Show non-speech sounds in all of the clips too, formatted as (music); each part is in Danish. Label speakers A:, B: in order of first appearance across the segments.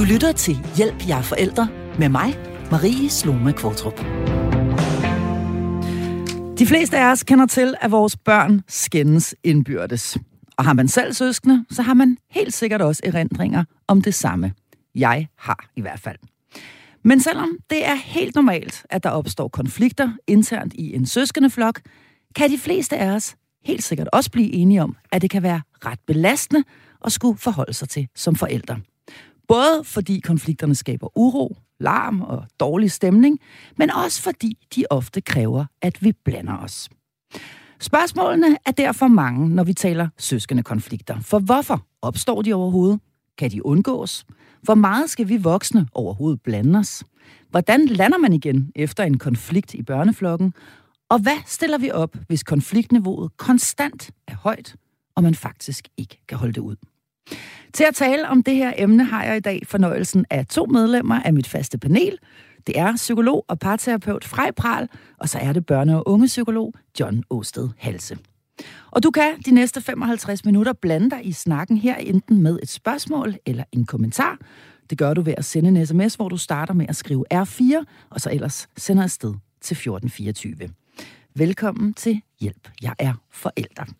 A: Du lytter til Hjælp jer forældre med mig, Marie Sloma Kvartrup. De fleste af os kender til, at vores børn skændes indbyrdes. Og har man selv søskende, så har man helt sikkert også erindringer om det samme. Jeg har i hvert fald. Men selvom det er helt normalt, at der opstår konflikter internt i en søskendeflok, kan de fleste af os helt sikkert også blive enige om, at det kan være ret belastende at skulle forholde sig til som forældre. Både fordi konflikterne skaber uro, larm og dårlig stemning, men også fordi de ofte kræver, at vi blander os. Spørgsmålene er derfor mange, når vi taler søskende konflikter. For hvorfor opstår de overhovedet? Kan de undgås? Hvor meget skal vi voksne overhovedet blande os? Hvordan lander man igen efter en konflikt i børneflokken? Og hvad stiller vi op, hvis konfliktniveauet konstant er højt, og man faktisk ikke kan holde det ud? Til at tale om det her emne har jeg i dag fornøjelsen af to medlemmer af mit faste panel. Det er psykolog og parterapeut Frej Pral, og så er det børne- og ungepsykolog John Åsted Halse. Og du kan de næste 55 minutter blande dig i snakken her, enten med et spørgsmål eller en kommentar. Det gør du ved at sende en sms, hvor du starter med at skrive R4, og så ellers sender afsted til 1424. Velkommen til Hjælp, jeg er forælder.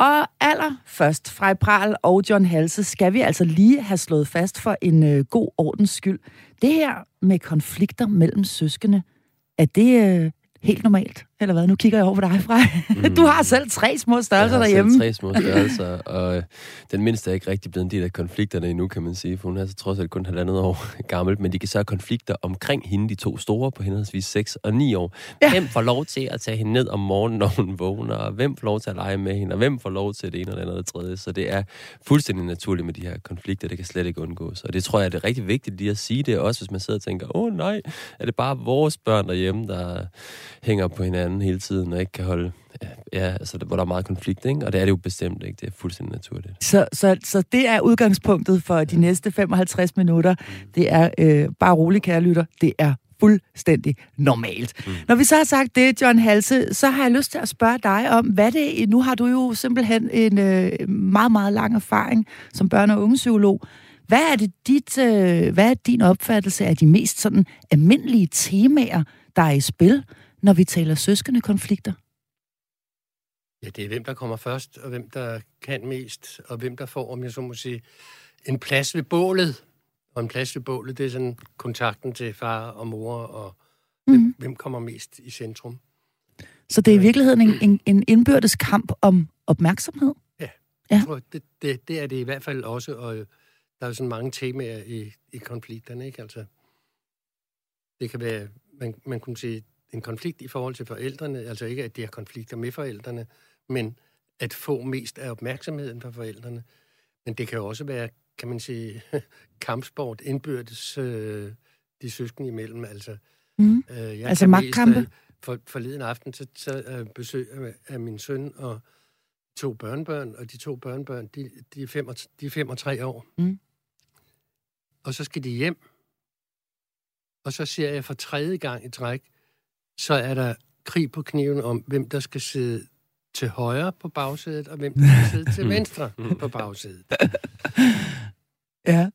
A: Og allerførst, Frej Pral og John Halse, skal vi altså lige have slået fast for en øh, god ordens skyld. Det her med konflikter mellem søskende, er det øh, helt normalt? Eller hvad? Nu kigger jeg over på dig, Frej. Mm. (laughs) Du har selv tre små størrelser
B: jeg har
C: derhjemme.
B: Selv tre små størrelser, og øh, den mindste er ikke rigtig blevet en del af konflikterne endnu, kan man sige, for hun er så trods alt kun halvandet år (laughs) gammel, men de kan så have konflikter omkring hende, de to store på henholdsvis 6 og 9 år. Ja. Hvem får lov til at tage hende ned om morgenen, når hun vågner, og hvem får lov til at lege med hende, og hvem får lov til det ene det andet og det tredje. Så det er fuldstændig naturligt med de her konflikter, det kan slet ikke undgås. Og det tror jeg, det er rigtig vigtigt lige at sige det, også hvis man sidder og tænker, åh oh, nej, er det bare vores børn derhjemme, der hænger på hinanden hele tiden, og ikke kan holde ja, altså, hvor der er meget konflikt, ikke? og det er det jo bestemt ikke. Det er fuldstændig naturligt.
A: Så, så, så det er udgangspunktet for de næste 55 minutter. Mm. Det er øh, bare roligt, kære lytter. Det er fuldstændig normalt. Mm. Når vi så har sagt det, John Halse, så har jeg lyst til at spørge dig om, hvad det Nu har du jo simpelthen en øh, meget, meget lang erfaring som børne- og ungepsykolog. Hvad er, det dit, øh, hvad er din opfattelse af de mest sådan almindelige temaer, der er i spil, når vi taler søskende konflikter?
C: Ja, det er hvem, der kommer først, og hvem, der kan mest, og hvem, der får, om jeg så må sige, en plads ved bålet. Og en plads ved bålet, det er sådan kontakten til far og mor, og hvem, mhm. hvem kommer mest i centrum.
A: Så det er i virkeligheden en, en, en indbyrdes kamp om opmærksomhed?
C: Ja, ja. jeg tror, det, det, det er det i hvert fald også, og der er sådan mange temaer i, i konflikterne, ikke? Altså, det kan være, man, man kunne sige, en konflikt i forhold til forældrene, altså ikke, at de har konflikter med forældrene, men at få mest af opmærksomheden fra forældrene. Men det kan jo også være, kan man sige, (laughs) kampsport, indbyrdes øh, de søskende imellem. Altså,
A: mm. øh, jeg altså magtkampe? Øh,
C: for, forleden aften, så, så øh, besøg af, af min søn og to børnebørn, og de to børnebørn, de, de, er, fem og, de er fem og tre år. Mm. Og så skal de hjem. Og så ser jeg for tredje gang i træk, så er der krig på kniven om, hvem der skal sidde til højre på bagsædet, og hvem der skal sidde til (laughs) venstre på bagsædet.
A: Ja.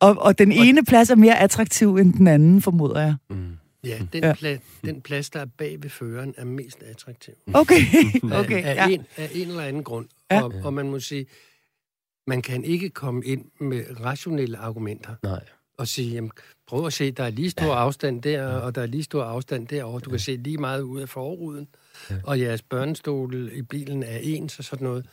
A: Og, og den ene plads er mere attraktiv end den anden, formoder jeg.
C: Mm. Ja, den, ja. Plads, den plads, der er bag ved føreren, er mest attraktiv.
A: Okay, (laughs) (laughs) okay.
C: Af, af, ja. en, af en eller anden grund. Ja. Og, og man må sige, man kan ikke komme ind med rationelle argumenter.
B: Nej.
C: Og sige, jamen, prøv at se, der er lige stor afstand der, og der er lige stor afstand derovre. Du kan se lige meget ud af forruden, og jeres børnestol i bilen er ens og sådan noget.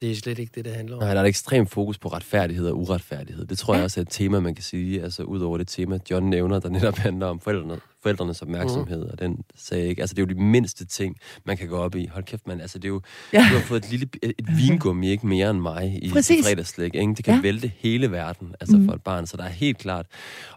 C: Det er slet ikke det, det handler om.
B: Nej, der er et ekstremt fokus på retfærdighed og uretfærdighed. Det tror jeg også er et tema, man kan sige, altså ud over det tema, John nævner, der netop handler om forældrene, forældrenes opmærksomhed, mm. og den sagde ikke. Altså, det er jo de mindste ting, man kan gå op i. Hold kæft, man. Altså, det er jo, ja. du har fået et lille et vingummi, ikke mere end mig, i Præcis. fredagslæg. Ikke? Det kan ja. vælte hele verden, altså mm. for et barn, så der er helt klart.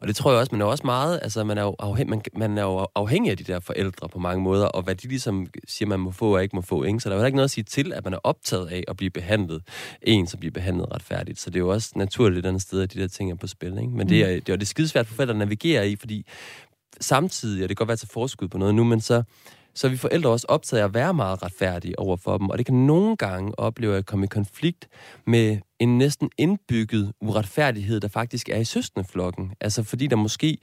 B: Og det tror jeg også, man er også meget, altså, man er jo afhængig, man, man er jo afhængig af de der forældre på mange måder, og hvad de ligesom siger, man må få og ikke må få. Ikke? Så der er jo ikke noget at sige til, at man er optaget af at blive behandlet, en som bliver behandlet retfærdigt. Så det er jo også naturligt et andet sted, at de der ting er på spil. Ikke? Men mm. det, er, det er, det er skidesvært for forældre at navigere i, fordi samtidig, og det kan godt være til forskud på noget nu, men så så er vi forældre også optaget af at være meget retfærdige over for dem, og det kan nogle gange opleve at komme i konflikt med en næsten indbygget uretfærdighed, der faktisk er i søskendeflokken. Altså fordi der måske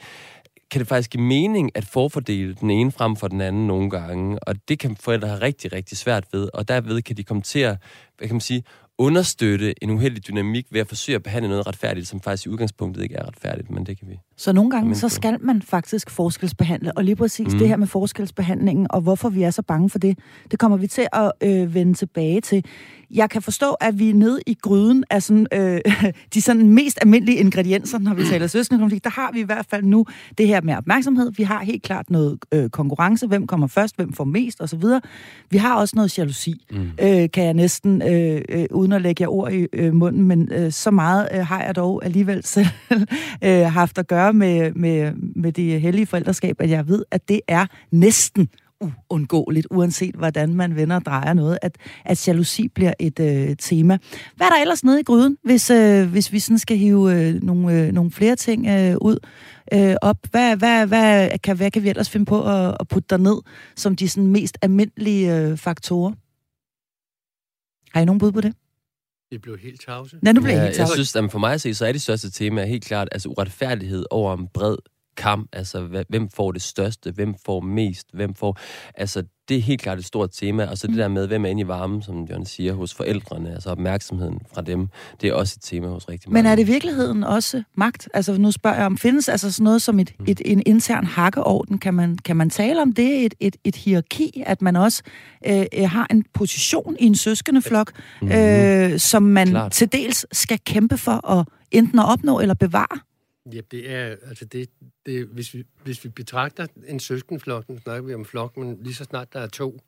B: kan det faktisk give mening at forfordele den ene frem for den anden nogle gange, og det kan forældre have rigtig, rigtig svært ved, og derved kan de komme til at, hvad kan man sige, understøtte en uheldig dynamik ved at forsøge at behandle noget retfærdigt, som faktisk i udgangspunktet ikke er retfærdigt, men det kan vi.
A: Så nogle gange, så skal man faktisk forskelsbehandle, og lige præcis mm. det her med forskelsbehandlingen, og hvorfor vi er så bange for det, det kommer vi til at øh, vende tilbage til. Jeg kan forstå, at vi er nede i gryden af sådan, øh, (laughs) de sådan mest almindelige ingredienser, når vi taler søskendekonflikt. Der har vi i hvert fald nu det her med opmærksomhed. Vi har helt klart noget øh, konkurrence. Hvem kommer først? Hvem får mest? Og så videre. Vi har også noget jalousi, mm. øh, kan jeg næsten, øh, øh, uden at lægge jer ord i øh, munden, men øh, så meget øh, har jeg dog alligevel selv (laughs) øh, haft at gøre med, med, med det hellige forældreskab, at jeg ved, at det er næsten uundgåeligt, uanset hvordan man vender og drejer noget, at, at jalousi bliver et øh, tema. Hvad er der ellers nede i gryden, hvis, øh, hvis vi sådan skal hive øh, nogle, øh, nogle flere ting øh, ud øh, op? Hvad, hvad, hvad, kan, hvad kan vi ellers finde på at, at putte der ned som de sådan mest almindelige øh, faktorer? Har I nogen bud på det?
C: Det blev helt tavse.
A: Nej, nu blev
B: ja,
A: helt tavse.
B: Jeg synes, at for mig at se, så er det største tema helt klart altså uretfærdighed over en bred kamp. Altså, hvem får det største? Hvem får mest? Hvem får... Altså, det er helt klart et stort tema. Og så det der med, hvem er inde i varmen, som Jørgen siger, hos forældrene, altså opmærksomheden fra dem, det er også et tema hos rigtig mange.
A: Men er det i virkeligheden også magt? Altså, nu spørger jeg om, findes altså sådan noget som et, mm. et, en intern hakkeorden? Kan man, kan man tale om det? Et, et, et hierarki? At man også øh, har en position i en søskendeflok, mm-hmm. øh, som man Klart. til dels skal kæmpe for at enten at opnå eller bevare?
C: Ja, det er, altså det, det, hvis, vi, hvis vi betragter en søskenflok, nu snakker vi om flok, men lige så snart der er to,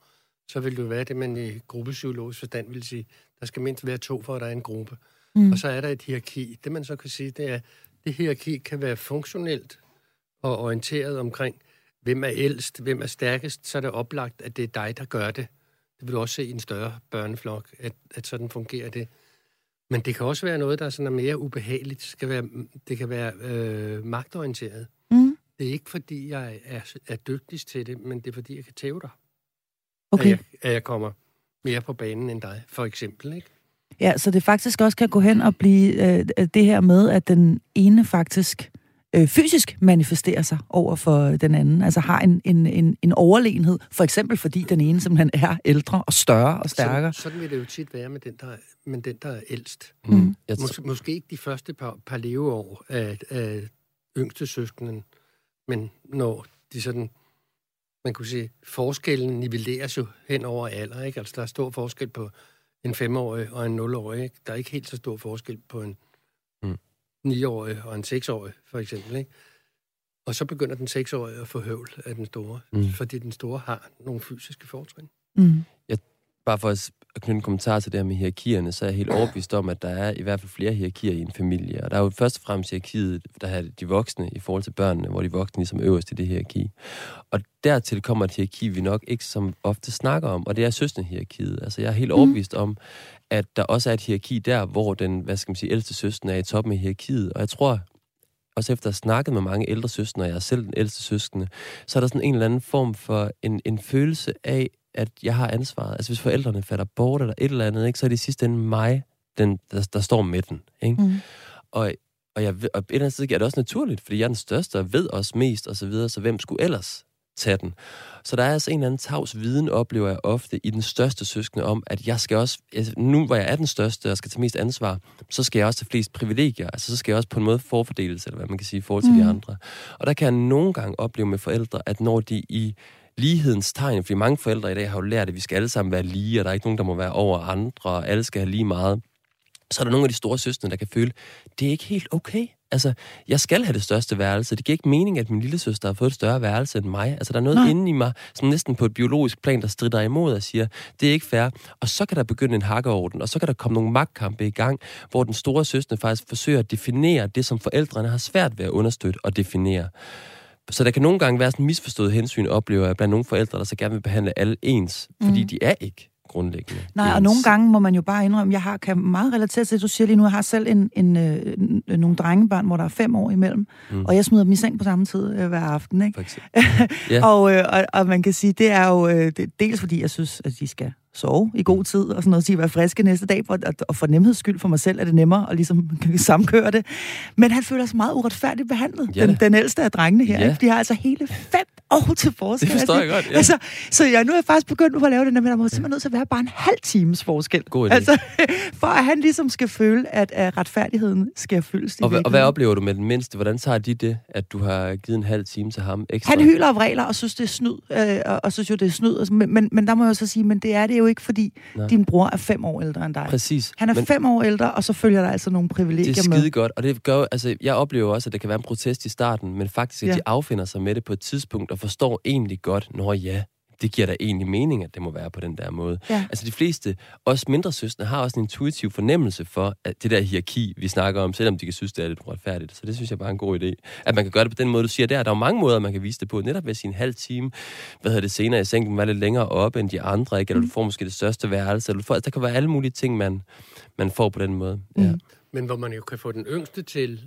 C: så vil det jo være det, man i gruppepsykologisk forstand vil sige, der skal mindst være to, for at der er en gruppe. Mm. Og så er der et hierarki. Det man så kan sige, det er, det hierarki kan være funktionelt og orienteret omkring, hvem er ældst, hvem er stærkest, så er det oplagt, at det er dig, der gør det. Det vil du også se i en større børneflok, at, at sådan fungerer det. Men det kan også være noget, der sådan er mere ubehageligt. Det, skal være, det kan være øh, magtorienteret. Mm. Det er ikke, fordi jeg er, er dygtigst til det, men det er, fordi jeg kan tæve dig.
A: Okay.
C: At jeg, at jeg kommer mere på banen end dig, for eksempel. Ikke?
A: Ja, så det faktisk også kan gå hen og blive øh, det her med, at den ene faktisk øh, fysisk manifesterer sig over for den anden. Altså har en, en, en, en overlegenhed, for eksempel fordi den ene simpelthen er ældre og større og stærkere.
C: Sådan, sådan vil det jo tit være med den, der, med den, der er ældst. Mm. Mås- måske ikke de første par, par leveår af, af yngste søskenden, men når de sådan, man kunne sige, forskellen nivelleres jo hen over alder, ikke? Altså der er stor forskel på en femårig og en nulårig, ikke? Der er ikke helt så stor forskel på en 9-årig og en 6-årig, for eksempel. Ikke? Og så begynder den 6-årige at få høvl af den store, mm. fordi den store har nogle fysiske fortrin. Mm.
B: Jeg, bare for at knytte en kommentar til det her med hierarkierne, så er jeg helt (clears throat) overbevist om, at der er i hvert fald flere hierarkier i en familie. Og der er jo først og fremmest hierarkiet, der har de voksne i forhold til børnene, hvor de voksne ligesom øverst i det hierarki. Og dertil kommer et hierarki, vi nok ikke som ofte snakker om, og det er søsterhierarkiet. Altså jeg er helt mm. overbevist om, at der også er et hierarki der, hvor den, hvad skal man sige, ældste søster er i toppen af hierarkiet. Og jeg tror, også efter at have snakket med mange ældre søskende, og jeg er selv den ældste søskende, så er der sådan en eller anden form for en, en følelse af, at jeg har ansvaret. Altså hvis forældrene falder bort eller et eller andet, ikke, så er det i sidste ende mig, den, der, der står med den. Ikke? Mm. Og, og, jeg, og et eller andet sted er det også naturligt, fordi jeg er den største og ved også mest og så videre, så hvem skulle ellers tage den. Så der er altså en eller anden tavs viden, oplever jeg ofte, i den største søskende om, at jeg skal også, nu hvor jeg er den største og skal tage mest ansvar, så skal jeg også have flest privilegier. Altså så skal jeg også på en måde forfordeles, eller hvad man kan sige, i forhold til mm. de andre. Og der kan jeg nogle gange opleve med forældre, at når de i lighedens tegn, fordi mange forældre i dag har jo lært, at vi skal alle sammen være lige, og der er ikke nogen, der må være over andre, og alle skal have lige meget. Så er der nogle af de store søstre, der kan føle, det er ikke helt okay altså, jeg skal have det største værelse. Det giver ikke mening, at min lille søster har fået et større værelse end mig. Altså, der er noget Nej. inde i mig, som næsten på et biologisk plan, der strider imod og siger, det er ikke fair. Og så kan der begynde en hakkeorden, og så kan der komme nogle magtkampe i gang, hvor den store søster faktisk forsøger at definere det, som forældrene har svært ved at understøtte og definere. Så der kan nogle gange være sådan misforstået hensyn, oplever jeg, blandt nogle forældre, der så gerne vil behandle alle ens, fordi mm. de er ikke grundlæggende.
A: Nej, og
B: ens.
A: nogle gange må man jo bare indrømme, jeg har, kan meget relatere til det, du siger lige nu, jeg har selv en, en, øh, n- nogle drengebørn, hvor der er fem år imellem,
B: Mm.
A: og jeg smider dem i seng på samme tid øh, hver aften, ikke?
B: For. (laughs) Ja.
A: og, øh, og, og man kan sige, det er jo øh, det, dels fordi, jeg synes, at de skal sove i god tid, og sådan noget, så de være friske næste dag, for, og, og for nemheds skyld for mig selv er det nemmere at ligesom (laughs) samkøre det. Men han føler sig meget uretfærdigt behandlet,
B: Ja
A: den, den ældste af drengene her,
B: Ja.
A: ikke? De har altså hele fem år til forskel.
B: Det forstår jeg
A: Altså,
B: godt, ja.
A: Altså, så jeg, nu er jeg faktisk begyndt på at lave den der, men der må simpelthen nødt til at være bare en halv times forskel.
B: God idé.
A: Altså, (laughs) for at han ligesom skal føle, at, at retfærdigheden skal fyldes.
B: Og, og hvad oplever du med den mindste? Hvordan tager de det, at du har givet en halv time til ham ekstra?
A: Han hyler og vræler og synes, det er snyd, øh, og, og synes jo, det er snyd. Men, men, men der må jeg så sige, men det er det jo ikke, fordi
B: Nej.
A: Din bror er fem år ældre end dig.
B: Præcis.
A: Han er
B: Men
A: fem år ældre, og så følger der altså nogle privilegier
B: det er
A: med.
B: skide godt, og det gør altså, jeg oplever også, at det kan være en protest i starten, men faktisk, at
A: Ja.
B: de affinder sig med det på et tidspunkt, og forstår egentlig godt, når ja, det giver da egentlig mening, at det må være på den der måde.
A: Ja.
B: Altså de fleste, også mindre søstre, har også en intuitiv fornemmelse for at det der hierarki, vi snakker om, selvom de kan synes, det er lidt uretfærdigt. Så det synes jeg bare er en god idé. At man kan gøre det på den måde, du siger der. Der er jo mange måder, man kan vise det på. Netop ved sin halv time, hvad hedder det, senere i sengen, være lidt længere oppe end de andre, ikke? Eller du får måske det største værelse. Eller du får, altså, der kan være alle mulige ting, man, man får på den måde. Ja.
A: Mm.
C: Men hvor man jo kan få den yngste til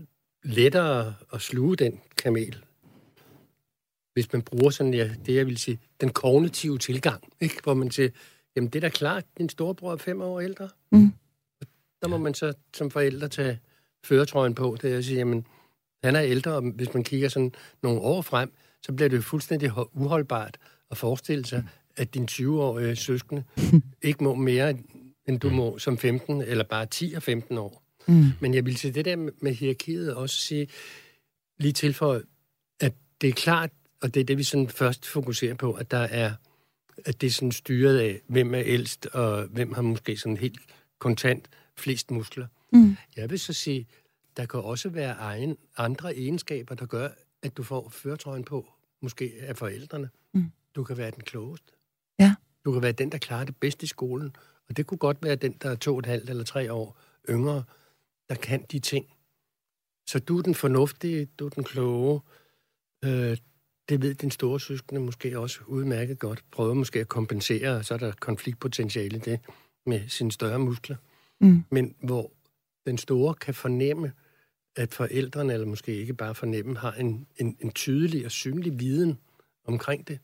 C: lettere at sluge den kamel. Hvis man bruger sådan, ja, det jeg vil sige, den kognitive tilgang, ikke? hvor man siger, jamen det er da klart, din storebror er fem år ældre.
A: Mm.
C: Der må man så som forældre tage føretrøjen på, det er at sige, jamen han er ældre, og hvis man kigger sådan nogle år frem, så bliver det jo fuldstændig ho- uholdbart at forestille sig, at din 20-årige søskende (laughs) ikke må mere, end du må som 15, eller bare 10 og 15 år.
A: Mm.
C: Men jeg vil til det der med- med hierarkiet også sige, lige tilføje, at det er klart, og det er det, vi sådan først fokuserer på, at der er, at det er sådan styret af, hvem er ældst, og hvem har måske sådan helt kontant flest muskler.
A: Mm.
C: Jeg vil så sige, der kan også være egen, andre egenskaber, der gør, at du får førtrøjen på, måske af forældrene.
A: Mm.
C: Du kan være den klogeste.
A: Ja.
C: Du kan være den, der klarer det bedst i skolen. Og det kunne godt være den, der er to og et halvt eller tre år yngre, der kan de ting. Så du er den fornuftige, du er den kloge. Øh, det ved din store søskende måske også udmærket godt. Prøver måske at kompensere, og så er der konfliktpotentiale i det med sine større muskler.
A: Mm.
C: Men hvor den store kan fornemme, at forældrene, eller måske ikke bare fornemme, har en, en, en tydelig og synlig viden omkring det.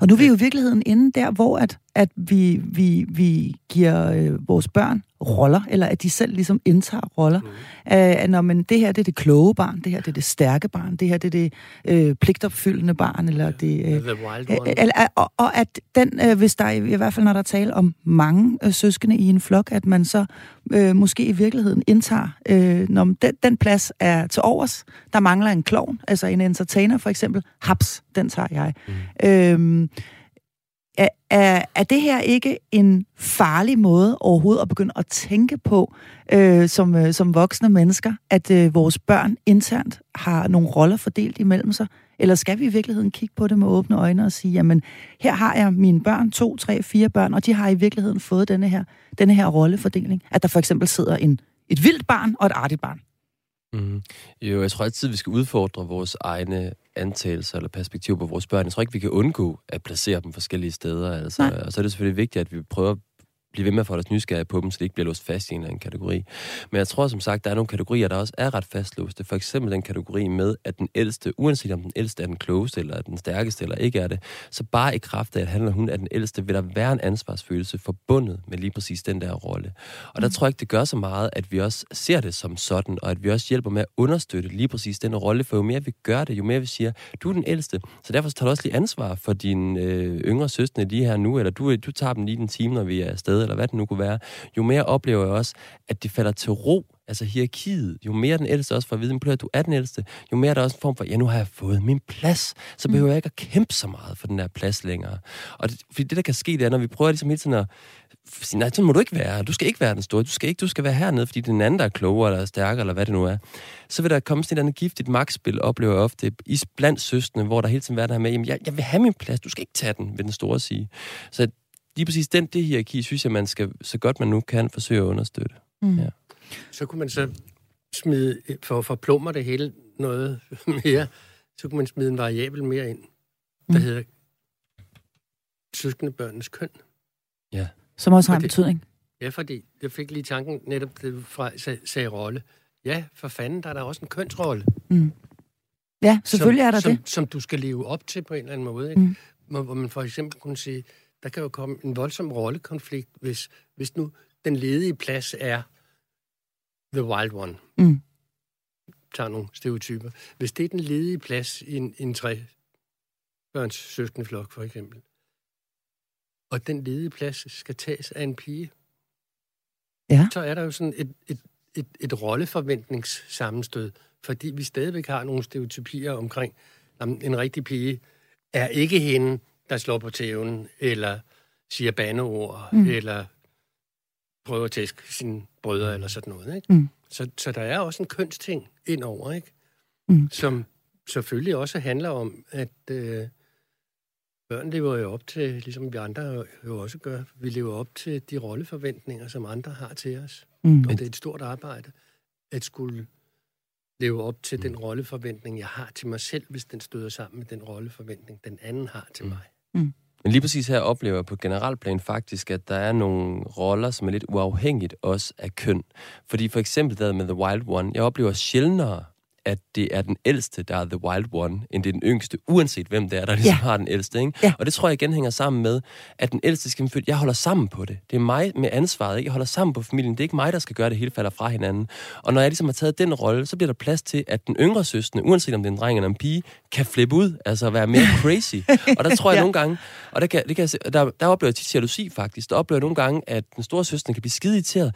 A: Og nu er vi jo i virkeligheden inde der, hvor at, at vi, vi, vi giver øh, vores børn roller, eller at de selv ligesom indtager roller. Mm. Uh, når man, det her det er det kloge barn, det her det er det stærke barn, det her det er det øh, pligtopfyldende barn, eller det... Øh,
C: The wild
A: Øh,
C: one.
A: eller- og, og at den, øh, hvis der er, i hvert fald når der er tale om mange øh, søskende i en flok, at man så øh, måske i virkeligheden indtager, øh, når den, den plads er til overs, der mangler en klovn, altså en entertainer for eksempel, haps, den tager jeg. Mm. Øhm, er, er, er det her ikke en farlig måde overhovedet at begynde at tænke på øh, som, øh, som voksne mennesker, at øh, vores børn internt har nogle roller fordelt imellem sig? Eller skal vi i virkeligheden kigge på det med åbne øjne og sige, jamen, her har jeg mine børn, to, tre, fire børn, og de har i virkeligheden fået denne her, denne her rollefordeling. At der for eksempel sidder en, et vildt barn og et artigt barn.
B: Mm. Jo, jeg tror altid, vi skal udfordre vores egne antagelser eller perspektiver på vores børn. Jeg tror ikke, vi kan undgå at placere dem forskellige steder. Altså.
A: Nej.
B: Og så er det selvfølgelig vigtigt, at vi prøver at blive ved med at få os nysgerrige på dem, så det ikke bliver låst fast i en eller anden kategori. Men jeg tror som sagt, der er nogle kategorier, der også er ret fastlåste. For eksempel den kategori med, at den ældste, uanset om den ældste er den klogeste, eller er den stærkeste, eller ikke er det, så bare i kraft af, at han eller hun er den ældste, vil der være en ansvarsfølelse forbundet med lige præcis den der rolle. Og der tror jeg ikke, det gør så meget, at vi også ser det som sådan, og at vi også hjælper med at understøtte lige præcis den rolle, for jo mere vi gør det, jo mere vi siger, du er den ældste, så derfor tager du også lige ansvar for dine øh, yngre søstre lige her nu, eller du, du tager dem lige den time, når vi er afsted, eller hvad det nu kunne være. Jo mere oplever jeg også, at det falder til ro, altså hierarkiet, jo mere den ældste også får at vide, at du er den ældste, jo mere er der også en form for, ja, nu har jeg fået min plads, så behøver jeg ikke at kæmpe så meget for den der plads længere. Og det, fordi det, der kan ske, det er, når vi prøver ligesom hele tiden at sige, nej, sådan må du ikke være. Du skal ikke være den store. Du skal ikke, du skal være hernede, fordi den anden, der er klogere eller stærkere, eller hvad det nu er. Så vil der komme sådan et andet giftigt magtspil, oplever jeg ofte, i blandt søsterne, hvor der hele tiden er der med, jamen, jeg, jeg vil have min plads, du skal ikke tage den, vil den store sige. Så lige præcis den, det hierarki, synes jeg, man skal, så godt man nu kan, forsøge at understøtte.
A: Mm.
B: Ja.
C: Så kunne man så smide, for at forplumre det hele noget mere, så kunne man smide en variabel mere ind, der
A: Mm.
C: hedder søskendebørnenes køn.
B: Ja.
A: som også har en betydning.
C: Ja, fordi jeg fik lige tanken netop det fra sag, sagde rolle. Ja, for fanden, der er der også en kønsrolle.
A: Ja, selvfølgelig
C: som,
A: er der
C: som,
A: det.
C: Som du skal leve op til på en eller anden måde. Ikke?
A: Mm.
C: Mm. Hvor man for eksempel kunne sige, der kan jo komme en voldsom rollekonflikt, hvis, hvis nu den ledige plads er the wild one.
A: Mm.
C: Tager nogle stereotyper. Hvis det er den ledige plads i en, en tre børns søskende flok, for eksempel, og den ledige plads skal tages af en pige,
A: Ja.
C: så er der jo sådan et, et, et, et rolleforventningssammenstød, fordi vi stadigvæk har nogle stereotypier omkring, at en rigtig pige er ikke hende, der slår på tæven, eller siger bandeord,
A: Mm.
C: mm. eller prøver at tæske sine brødre, eller sådan noget. Ikke?
A: Mm.
C: Så, så der er også en kønsting indover, ikke?
A: Mm.
C: som selvfølgelig også handler om, at øh, børn lever jo op til, ligesom vi andre jo også gør, vi lever op til de rolleforventninger, som andre har til os.
A: Mm.
C: Og det er et stort arbejde at skulle leve op til den rolleforventning, jeg har til mig selv, hvis den støder sammen med den rolleforventning, den anden har til
B: Mm.
C: mig. Mm.
B: Men lige præcis her oplever jeg på generelt plan faktisk, at der er nogle roller, som er lidt uafhængigt også af køn. Fordi for eksempel der med The Wild One, jeg oplever sjældnere, at det er den ældste, der er The Wild One, end det er den yngste, uanset hvem det er, der ligesom
A: Ja.
B: har den ældste. Ikke?
A: Ja.
B: Og det tror jeg igen hænger sammen med, at den ældste skal føle, jeg holder sammen på det. Det er mig med ansvaret, ikke? jeg holder sammen på familien. Det er ikke mig, der skal gøre det hele falder fra hinanden. Og når jeg ligesom har taget den rolle, så bliver der plads til, at den yngre søstre, uanset om det er en dreng eller en pige, kan flippe ud, altså være mere (laughs) crazy. og der tror jeg
A: Ja.
B: nogle gange, og der, kan, det kan jeg se, der, der oplever jeg tit jalousi faktisk, der oplever jeg nogle gange, at den store søster kan blive skide irriteret.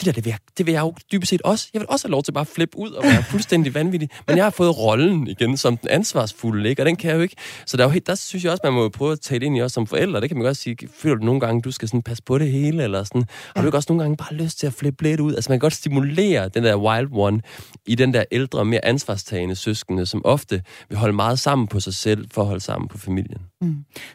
B: Det der, det vil, jeg, det vil jeg jo dybest set også. Jeg vil også have lov til bare at flippe ud og være fuldstændig vanvittig. Men jeg har fået rollen igen som den ansvarsfulde, ikke? og den kan jeg jo ikke. Så der, er jo, helt- der synes jeg også, man må prøve at tage det ind i os som forældre. Det kan man godt sige, føler du nogle gange, du skal sådan passe på det hele, eller sådan. Har du ikke også nogle gange bare lyst til at flippe lidt ud? Altså man kan godt stimulere den der wild one i den der ældre, mere ansvarstagende søskende, som ofte vil holde meget sammen på sig selv, for at holde sammen på familien.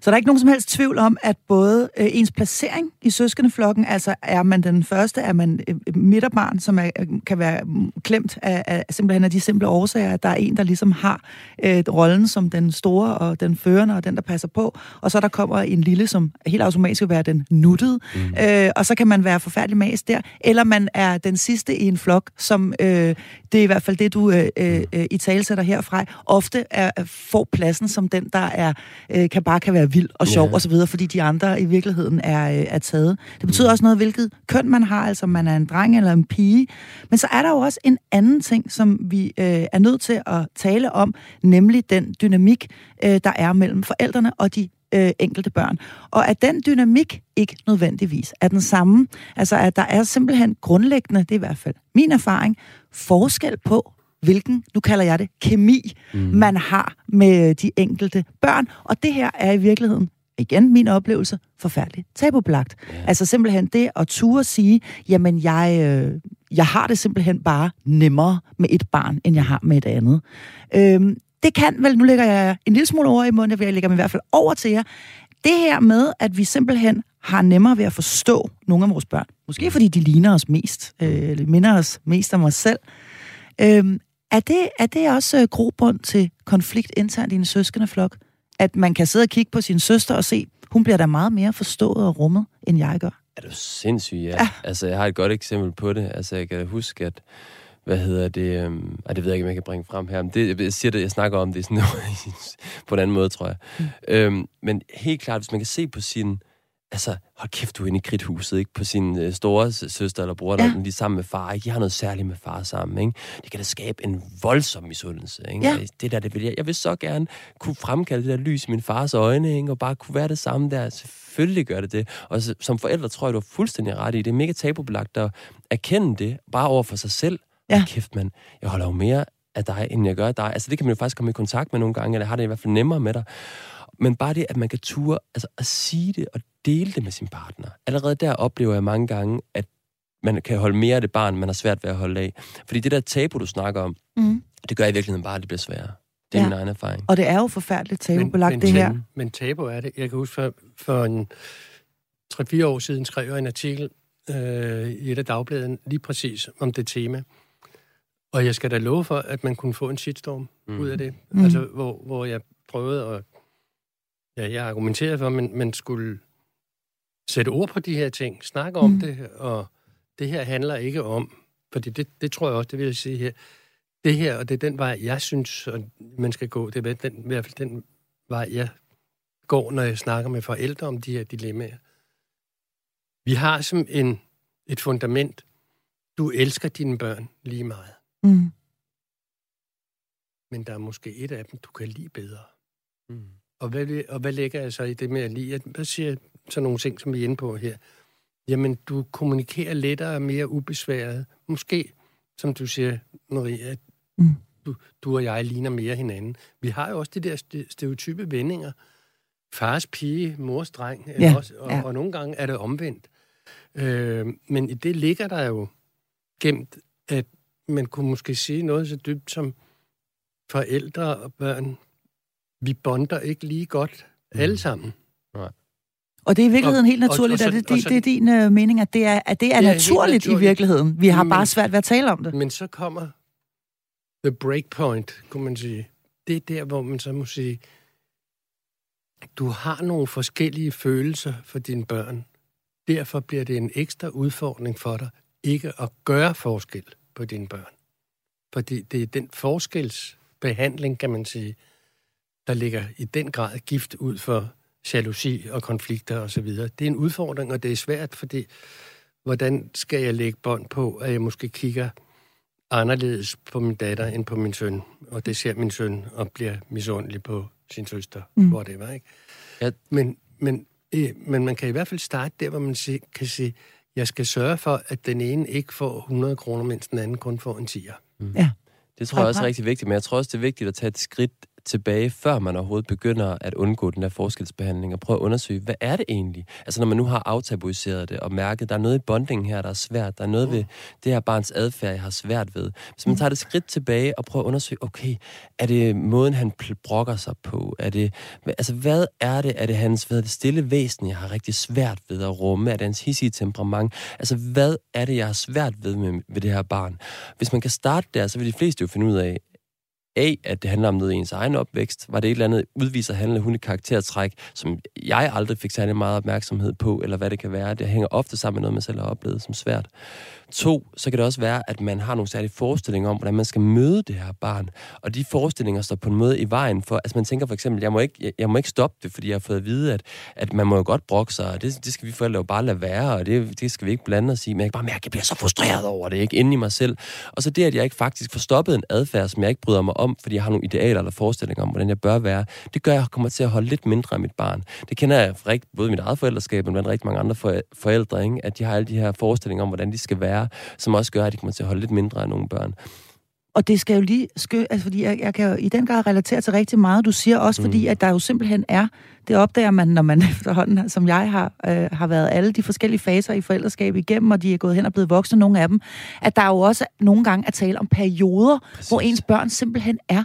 A: Så der er ikke nogen som helst tvivl om, at både øh, ens placering i søskendeflokken, altså er man den første, er man midterbarn, som er, øh, kan være mm, klemt af, af simpelthen af de simple årsager, at der er en, der ligesom har øh, rollen som den store og den førende og den, der passer på, og så der kommer en lille, som helt automatisk vil være den nuttede, mm. øh, og så kan man være forfærdelig mas der, eller man er den sidste i en flok, som øh, det er i hvert fald det, du øh, øh, i talesætter herfra, ofte er, får pladsen som den, der er øh, kan bare kan være vild og sjov så videre, fordi de andre i virkeligheden er, øh, er taget. Det betyder også noget, hvilket køn man har, altså man er en dreng eller en pige. Men så er der jo også en anden ting, som vi øh, er nødt til at tale om, nemlig den dynamik, øh, der er mellem forældrene og de øh, enkelte børn. Og at den dynamik ikke nødvendigvis er den samme. Altså at der er simpelthen grundlæggende, det er i hvert fald min erfaring, forskel på, hvilken, nu kalder jeg det, kemi, mm. man har med de enkelte børn. Og det her er i virkeligheden, igen min oplevelse, forfærdeligt tabubelagt.
B: Ja.
A: Altså simpelthen det at ture sige, jamen jeg, øh, jeg har det simpelthen bare nemmere med et barn, end jeg har med et andet. Øhm, det kan vel, nu lægger jeg en lille smule over i munden, jeg lægger mig i hvert fald over til jer, det her med, at vi simpelthen har nemmere ved at forstå nogle af vores børn. Måske fordi de ligner os mest, øh, eller minder os mest om os selv. Øhm, er, det, er det også øh, grobund til konflikt internt i en søskendeflok? At man kan sidde og kigge på sin søster og se, hun bliver da meget mere forstået og rummet, end jeg gør.
B: Er du sindssyg, ja.
A: Ja.
B: Altså, jeg har et godt eksempel på det. Altså, jeg kan huske, at hvad hedder det, um, ej, det ved jeg ikke, om jeg kan bringe frem her, men det, jeg siger det, jeg snakker om det sådan, (laughs) på en anden måde, tror jeg. Mm. Øhm, men helt klart, hvis man kan se på sin, altså, hold kæft, du er inde i kridthuset, ikke? På sin øh, store søster eller bror,
A: Ja.
B: der lige sammen med far, ikke? De har noget særligt med far sammen, ikke? Det kan da skabe en voldsom misundelse, ikke?
A: Ja.
B: Og Det der, det vil jeg. Jeg vil så gerne kunne fremkalde det der lys i min fars øjne, ikke? Og bare kunne være det samme der. Selvfølgelig gør det det. Og så, som forældre tror jeg, du har fuldstændig ret i. Det er mega tabubelagt at erkende det, bare over for sig selv.
A: Ja.
B: Hold Kæft, mand. Jeg holder jo mere af dig, end jeg gør af dig. Altså, det kan man jo faktisk komme i kontakt med nogle gange, eller har det i hvert fald nemmere med dig. Men bare det, at man kan ture, altså at sige det og dele det med sin partner. Allerede der oplever jeg mange gange, at man kan holde mere af det barn, man har svært ved at holde af. Fordi det der tabu, du snakker om,
A: Mm.
B: det gør i virkeligheden bare, at det bliver sværere. Det er
A: Ja.
B: min egen erfaring.
A: Og det er jo forfærdeligt tabubelagt,
C: men,
A: det her.
C: Men, men tabu er det. Jeg kan huske, for, for en 3-4 år siden skrev jeg en artikel øh, i et af dagbladene lige præcis om det tema. Og jeg skal da love for, at man kunne få en shitstorm mm. ud af det.
A: Mm.
C: Mm. Altså, hvor, hvor jeg prøvede at... Ja, jeg argumenterede for, at man, man skulle sætte ord på de her ting, snakke om mm. det, og det her handler ikke om, fordi det, det tror jeg også, det vil jeg sige her, det her, og det er den vej, jeg synes, at man skal gå, det er den, i hvert fald den vej, jeg går, når jeg snakker med forældre om de her dilemmaer. Vi har som en, et fundament, du elsker dine børn lige meget. Mm. Men der er måske et af dem, du kan lide bedre. Mm. Og, hvad, og hvad lægger jeg så i det med at lide? Hvad siger sådan nogle ting, som vi er inde på her? Jamen, du kommunikerer lettere og mere ubesværet. Måske, som du siger, Maria, mm. du, du og jeg ligner mere hinanden. Vi har jo også de der stereotype vendinger. Fars pige, mors dreng. Ja, også, og, ja. og nogle gange er det omvendt. Øh, men i det ligger der jo gemt, at man kunne måske sige noget så dybt som forældre og børn, vi bonder ikke lige godt mm. alle sammen. Nej.
A: Og det er i virkeligheden og, helt naturligt, og, og, så, det, det, så, det er din uh, mening, at det er, at det er, det er naturligt, naturligt i virkeligheden. Vi har men, bare svært ved at tale om det.
C: Men så kommer the breakpoint, kunne man sige. Det er der, hvor man så må sige, du har nogle forskellige følelser for dine børn. Derfor bliver det en ekstra udfordring for dig, ikke at gøre forskel på dine børn. Fordi det er den forskelsbehandling, kan man sige, der ligger i den grad gift ud for jalousi og konflikter osv. Det er en udfordring, og det er svært, fordi hvordan skal jeg lægge bånd på, at jeg måske kigger anderledes på min datter end på min søn, og det ser min søn og bliver misundelig på sin søster, mm. hvor det var, ikke? Ja. Men, men, øh, men man kan i hvert fald starte der, hvor man kan sige, jeg skal sørge for, at den ene ikke får 100 kroner, mens den anden kun får en 10'er.
B: Mm. Ja. Det tror jeg også er rigtig vigtigt, men jeg tror også, det er vigtigt at tage et skridt tilbage, før man overhovedet begynder at undgå den der forskelsbehandling, og prøve at undersøge, hvad er det egentlig? Altså når man nu har aftabuiseret det og mærket, der er noget i bondingen her, der er svært, der er noget mm. ved det her barns adfærd, jeg har svært ved. Hvis man mm. tager det skridt tilbage og prøver at undersøge, okay, er det måden, han brokker sig på? Er det, altså hvad er det? Er det hans hvad er det stille væsen, jeg har rigtig svært ved at rumme? Er det hans hissige temperament? Altså hvad er det, jeg har svært ved med, ved det her barn? Hvis man kan starte der, så vil de fleste jo finde ud af, A, at det handler om noget i ens egen opvækst. Var det et eller andet udviser handle hun karaktertræk, som jeg aldrig fik særlig meget opmærksomhed på, eller hvad det kan være. Det hænger ofte sammen med noget, man selv har oplevet som svært. To, så kan det også være, at man har nogle særlige forestillinger om, hvordan man skal møde det her barn. Og de forestillinger står på en måde i vejen for, altså man tænker for eksempel, jeg må ikke, jeg, jeg må ikke stoppe det, fordi jeg har fået at vide, at, at man må jo godt brokke sig, og det, det skal vi forældre jo bare lade være, og det, det skal vi ikke blande os i, men jeg kan bare mærke, at jeg bliver så frustreret over det, ikke, inde i mig selv. Og så det, at jeg ikke faktisk får stoppet en adfærd, som jeg ikke bryder mig om, fordi jeg har nogle idealer eller forestillinger om, hvordan jeg bør være, det gør, at jeg kommer til at holde lidt mindre af mit barn. Det kender jeg fra både mit eget forældreskab, men blandt rigtig mange andre forældre, ikke? at de har alle de her forestillinger om, hvordan de skal være, som også gør, at de kommer til at holde lidt mindre af nogle børn.
A: Og det skal jo lige skø, altså fordi jeg, jeg kan jo i den grad relatere til rigtig meget, du siger også, fordi mm. at der jo simpelthen er, det opdager man, når man (laughs) efterhånden, som jeg har, øh, har været alle de forskellige faser i forældreskab igennem, og de er gået hen og blevet voksne, nogle af dem, at der jo også nogle gange er tale om perioder, Præcis. hvor ens børn simpelthen er,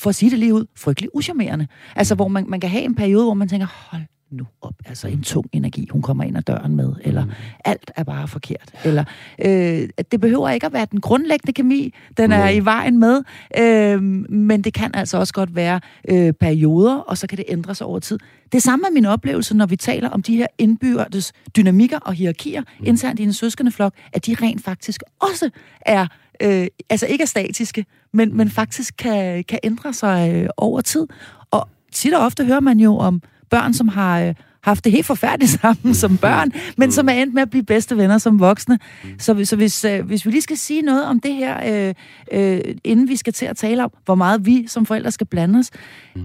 A: for at sige det lige ud, frygtelig uschammerende. Altså, hvor man, man kan have en periode, hvor man tænker, hold nu op. Altså en tung energi, hun kommer ind ad døren med, eller mm. alt er bare forkert. Eller øh, det behøver ikke at være den grundlæggende kemi, den er mm. i vejen med, øh, men det kan altså også godt være øh, perioder, og så kan det ændre sig over tid. Det samme er min oplevelse, når vi taler om de her indbyrdes dynamikker og hierarkier mm. internt i en søskende flok, at de rent faktisk også er øh, altså ikke er statiske, men, men faktisk kan, kan ændre sig øh, over tid. Og tit og ofte hører man jo om børn, som har øh, haft det helt forfærdeligt (laughs) sammen som børn, men som er endt med at blive bedste venner som voksne. Så, så hvis, øh, hvis vi lige skal sige noget om det her, øh, øh, inden vi skal til at tale om, hvor meget vi som forældre skal blande os.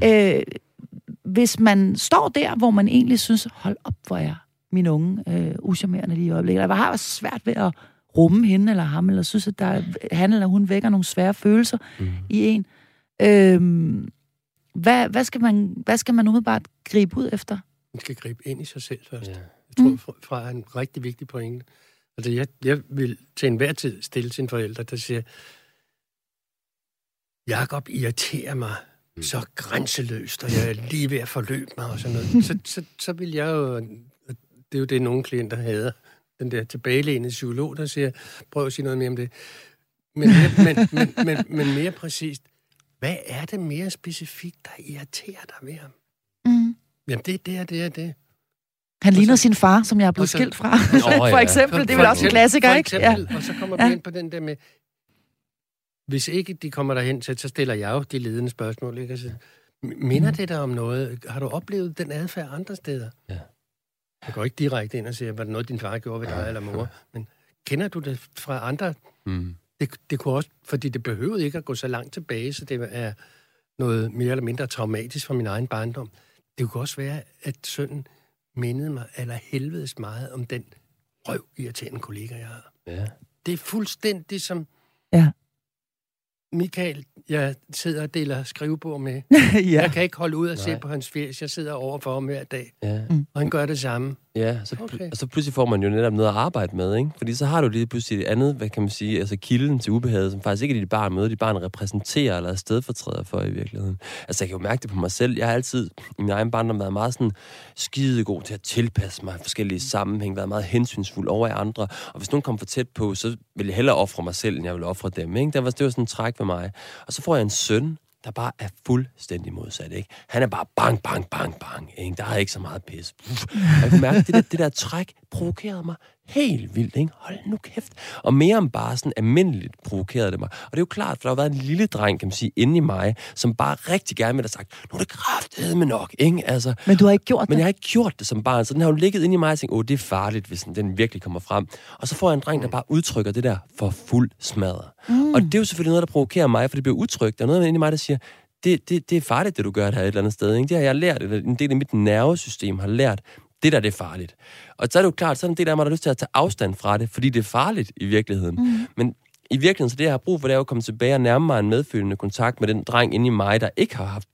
A: Øh, hvis man står der, hvor man egentlig synes, hold op, hvor er min unge øh, uschammerende lige i øjeblikket. Jeg har svært ved at rumme hende eller ham, eller synes, at der, han eller hun vækker nogle svære følelser mm. i en. Øh, hvad, hvad, skal man, hvad skal man umiddelbart gribe ud efter?
C: Man skal gribe ind i sig selv først. Ja. Jeg tror, mm. fra er en rigtig vigtig pointe. Altså, jeg, jeg vil til enhver tid stille sine forældre, der siger, Jakob irriterer mig mm. så grænseløst, og jeg er lige ved at forløbe mig og sådan noget. (laughs) så, så, så vil jeg jo, det er jo det, nogle klienter hader, den der tilbagelænede psykolog, der siger, prøv at sige noget mere om det. Men, men, men, men, men mere præcist, hvad er det mere specifikt, der irriterer dig ved ham? Mm. Jamen, det er det, det er det.
A: Han
C: Og
A: ligner
C: så-
A: sin far, som jeg er blevet
C: så-
A: skilt fra.
B: Nå, (laughs)
A: for
B: ja.
A: eksempel. Det er vel også en klassiker,
C: for
A: ikke? Ja.
C: Og så kommer vi
A: Ja.
C: ind på den der med, hvis ikke de kommer derhen til, så stiller jeg jo de ledende spørgsmål. Ikke? Altså, minder
A: Mm.
C: det dig om noget? Har du oplevet den adfærd andre steder?
B: Ja.
C: Jeg går ikke direkte ind og siger, var det noget, din far gjorde ved dig eller mor? Men kender du det fra andre?
B: Mm.
C: Det, det kunne også, fordi det behøvede ikke at gå så langt tilbage, så det er noget mere eller mindre traumatisk fra min egen barndom. Det kunne også være, at sønnen mindede mig eller helvedes meget om den røv irriterende kollega, jeg har.
B: Ja.
C: Det er fuldstændig som
A: Ja.
C: Michael, jeg sidder og deler skrivebord med. (laughs)
A: ja.
C: Jeg kan ikke holde ud og se
B: Nej.
C: på hans fjes. Jeg sidder over for ham hver dag,
B: Ja.
C: og han gør det samme.
B: Ja, så, Okay. og så pludselig får man jo netop noget at arbejde med, ikke? Fordi så har du lige pludselig et andet, hvad kan man sige, altså kilden til ubehaget, som faktisk ikke er dit barn møder, dit barn repræsenterer eller er stedfortræder for i virkeligheden. Altså jeg kan jo mærke det på mig selv. Jeg har altid i min egen barndom været meget sådan skide god til at tilpasse mig i forskellige sammenhæng, været meget hensynsfuld over i andre. Og hvis nogen kom for tæt på, så ville jeg hellere ofre mig selv, end jeg ville ofre dem, ikke? Der var, det var sådan en træk ved mig. Og så får jeg en søn, der bare er fuldstændig modsat, ikke? Han er bare bang, bang, bang, bang, ikke? Der er ikke så meget pis. Uff. Jeg kan mærke, at det der, det der træk provokerede mig helt vildt, ikke? Hold nu kæft. Og mere end bare sådan almindeligt provokerede det mig. Og det er jo klart, for der har været en lille dreng, kan man sige, inde i mig, som bare rigtig gerne ville have sagt, nu er det kraftedeme nok, ikke? Altså,
A: Men du har ikke gjort
B: men
A: det.
B: jeg har ikke gjort det som barn, så den har jo ligget inde i mig og tænkt, åh, det er farligt, hvis den- den virkelig kommer frem. Og så får jeg en dreng, der bare udtrykker det der for fuld smadret. Mm. Og det er jo selvfølgelig noget, der provokerer mig, for det bliver utrygt. Der er noget inde i mig, der siger, det, det, det er farligt, det du gør det her et eller andet sted. Ikke? Det har jeg lært, eller en del af mit nervesystem har lært, det der, det er farligt. Og så er det jo klart, så der en del af mig, der har lyst til at tage afstand fra det, fordi det er farligt i virkeligheden. Mm. Men i virkeligheden, så det, jeg har brug for, det er jo at komme tilbage og nærme mig en medfølende kontakt med den dreng inde i mig, der ikke har haft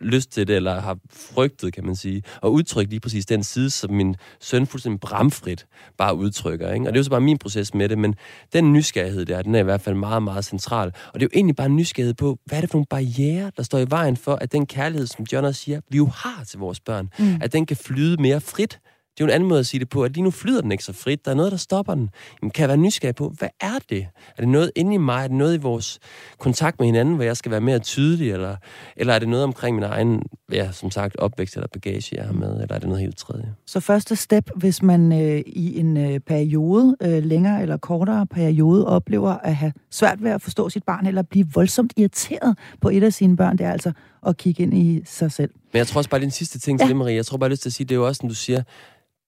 B: lyst til det, eller har frygtet, kan man sige, og udtrykke lige præcis den side, som min søn fuldstændig bramfrit bare udtrykker. Ikke? Og det er jo så bare min proces med det, men den nysgerrighed der, den er i hvert fald meget, meget central. Og det er jo egentlig bare en nysgerrighed på, hvad er det for nogle barriere, der står i vejen for, at den kærlighed, som John også siger, vi jo har til vores børn, mm. at den kan flyde mere frit. Det er jo en anden måde at sige det på, at lige nu flyder den ikke så frit. Der er noget, der stopper den. Jamen, kan jeg være nysgerrig på, hvad er det? Er det noget inde i mig? Er det noget i vores kontakt med hinanden, hvor jeg skal være mere tydelig? Eller, eller er det noget omkring min egen, ja, som sagt, opvækst eller bagage, jeg har med? Eller er det noget helt tredje?
A: Så første step, hvis man øh, i en øh, periode, øh, længere eller kortere periode, oplever at have svært ved at forstå sit barn, eller blive voldsomt irriteret på et af sine børn, det er altså at kigge ind i sig selv.
B: Men jeg tror også bare, det er den sidste ting til
A: Ja.
B: det, Marie. Jeg tror bare, jeg har lyst til at sige, det er jo også, som du siger,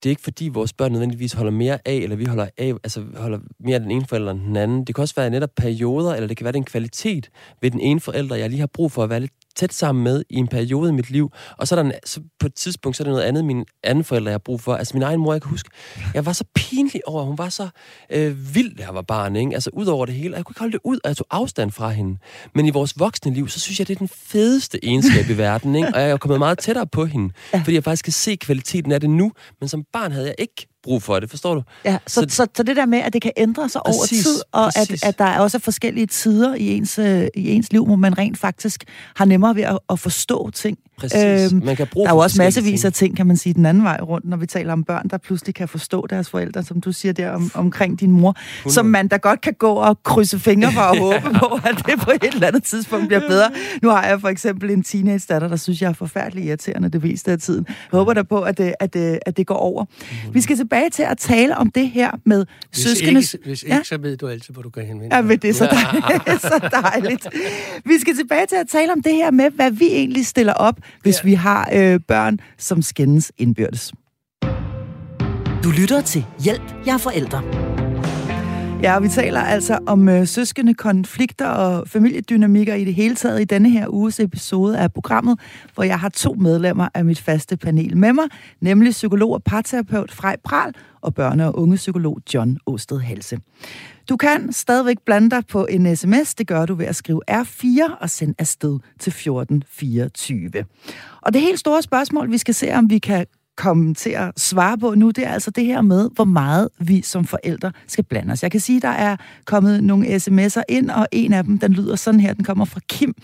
B: det er ikke fordi vores børn nødvendigvis holder mere af, eller vi holder af, altså holder mere af den ene forælder end den anden. Det kan også være netop perioder, eller det kan være det en kvalitet ved den ene forælder, jeg lige har brug for at være lidt tæt sammen med i en periode i mit liv. Og så, er der en, så på et tidspunkt, så er der noget andet, min anden forælder, jeg har brug for. Altså min egen mor, jeg kan huske, jeg var så pinlig over, hun var så øh, vild, da jeg var barn, ikke? Altså ud over det hele, og jeg kunne ikke holde det ud, og jeg tog afstand fra hende. Men i vores voksne liv, så synes jeg, det er den fedeste egenskab i (laughs) verden, ikke? Og jeg er kommet meget tættere på hende, fordi jeg faktisk kan se kvaliteten af det nu, men som barn havde jeg ikke brug for det, forstår du?
A: Ja, så, så,
B: Så-
A: så, det der med, at det kan ændre sig over
B: Præcis,
A: tid, og at,
B: præcis.
A: at der er også forskellige tider i ens, øh, i ens liv, hvor man rent faktisk har nemmere ved at, at forstå ting.
B: Præcis. Øhm, man kan bruge
A: Der er jo også massevis af ting, kan man sige, den anden vej rundt, når vi taler om børn, der pludselig kan forstå deres forældre, som du siger der om, omkring din mor, som man da godt kan gå og krydse fingre for og (laughs) håbe på, at det på et eller andet tidspunkt bliver bedre. Nu har jeg for eksempel en teenage datter, der synes, jeg er forfærdelig irriterende det meste af tiden. Jeg håber da på, at det, at det, at det går over. Vi skal tilbage til at tale om det her med
C: Hvis
A: søskendes...
C: ikke, hvis ikke
A: Ja.
C: så ved du altid, hvor du kan henvende
A: Ja, men det er så dejligt. (laughs) så dejligt. Vi skal tilbage til at tale om det her med, hvad vi egentlig stiller op, hvis
C: Ja.
A: vi har øh, børn, som skændes indbyrdes. Du lytter til Hjælp, jeg er forældre. Ja, og vi taler altså om øh, søskende konflikter og familiedynamikker i det hele taget i denne her uges episode af programmet, hvor jeg har to medlemmer af mit faste panel med mig, nemlig psykolog og parterapeut Frej Pral og børne- og ungepsykolog John Osted Halse. Du kan stadigvæk blande dig på en sms. Det gør du ved at skrive R4 og sende afsted til 1424. Og det helt store spørgsmål, vi skal se, om vi kan komme til at svare på nu, det er altså det her med, hvor meget vi som forældre skal blande os. Jeg kan sige, der er kommet nogle sms'er ind, og en af dem, den lyder sådan her, den kommer fra Kim.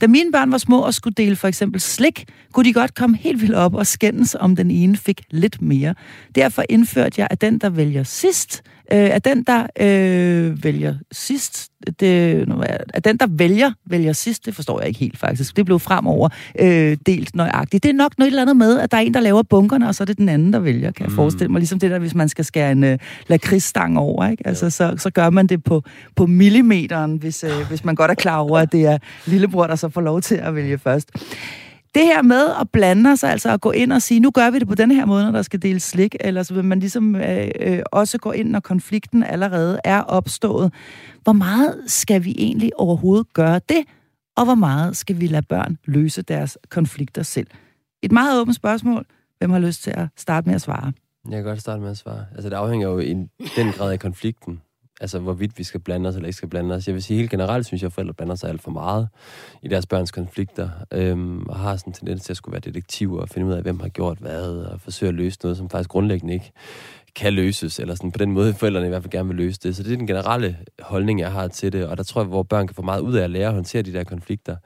A: Da mine børn var små og skulle dele for eksempel slik, kunne de godt komme helt vildt op og skændes, om den ene fik lidt mere. Derfor indførte jeg, at den, der vælger sidst, øh, er den, der øh, vælger sidst, det, nu er, er den, der vælger, vælger sidst, det forstår jeg ikke helt faktisk. Det blev fremover øh, delt nøjagtigt. Det er nok noget eller andet med, at der er en, der laver bunkerne, og så er det den anden, der vælger, kan jeg mm. forestille mig. Ligesom det der, hvis man skal skære en øh, lakridsstang over, ikke? Altså, så, så gør man det på, på millimeteren, hvis, øh, hvis man godt er klar over, at det er lillebror, der så får lov til at vælge først. Det her med at blande sig, altså at gå ind og sige, nu gør vi det på den her måde, når der skal deles slik, eller så vil man ligesom øh, øh, også gå ind, når konflikten allerede er opstået. Hvor meget skal vi egentlig overhovedet gøre det, og hvor meget skal vi lade børn løse deres konflikter selv? Et meget åbent spørgsmål. Hvem har lyst til at starte med at svare?
B: Jeg kan godt starte med at svare. Altså, det afhænger jo i den grad af konflikten altså hvorvidt vi skal blande os eller ikke skal blande os. Jeg vil sige helt generelt, synes jeg, at forældre blander sig alt for meget i deres børns konflikter, øhm, og har sådan en tendens til at skulle være detektiver og finde ud af, hvem har gjort hvad, og forsøge at løse noget, som faktisk grundlæggende ikke kan løses, eller sådan på den måde, (laughs) forældrene i hvert fald gerne vil løse det. Så det er den generelle holdning, jeg har til det, og der tror jeg, hvor børn kan få meget ud af at lære at håndtere de der konflikter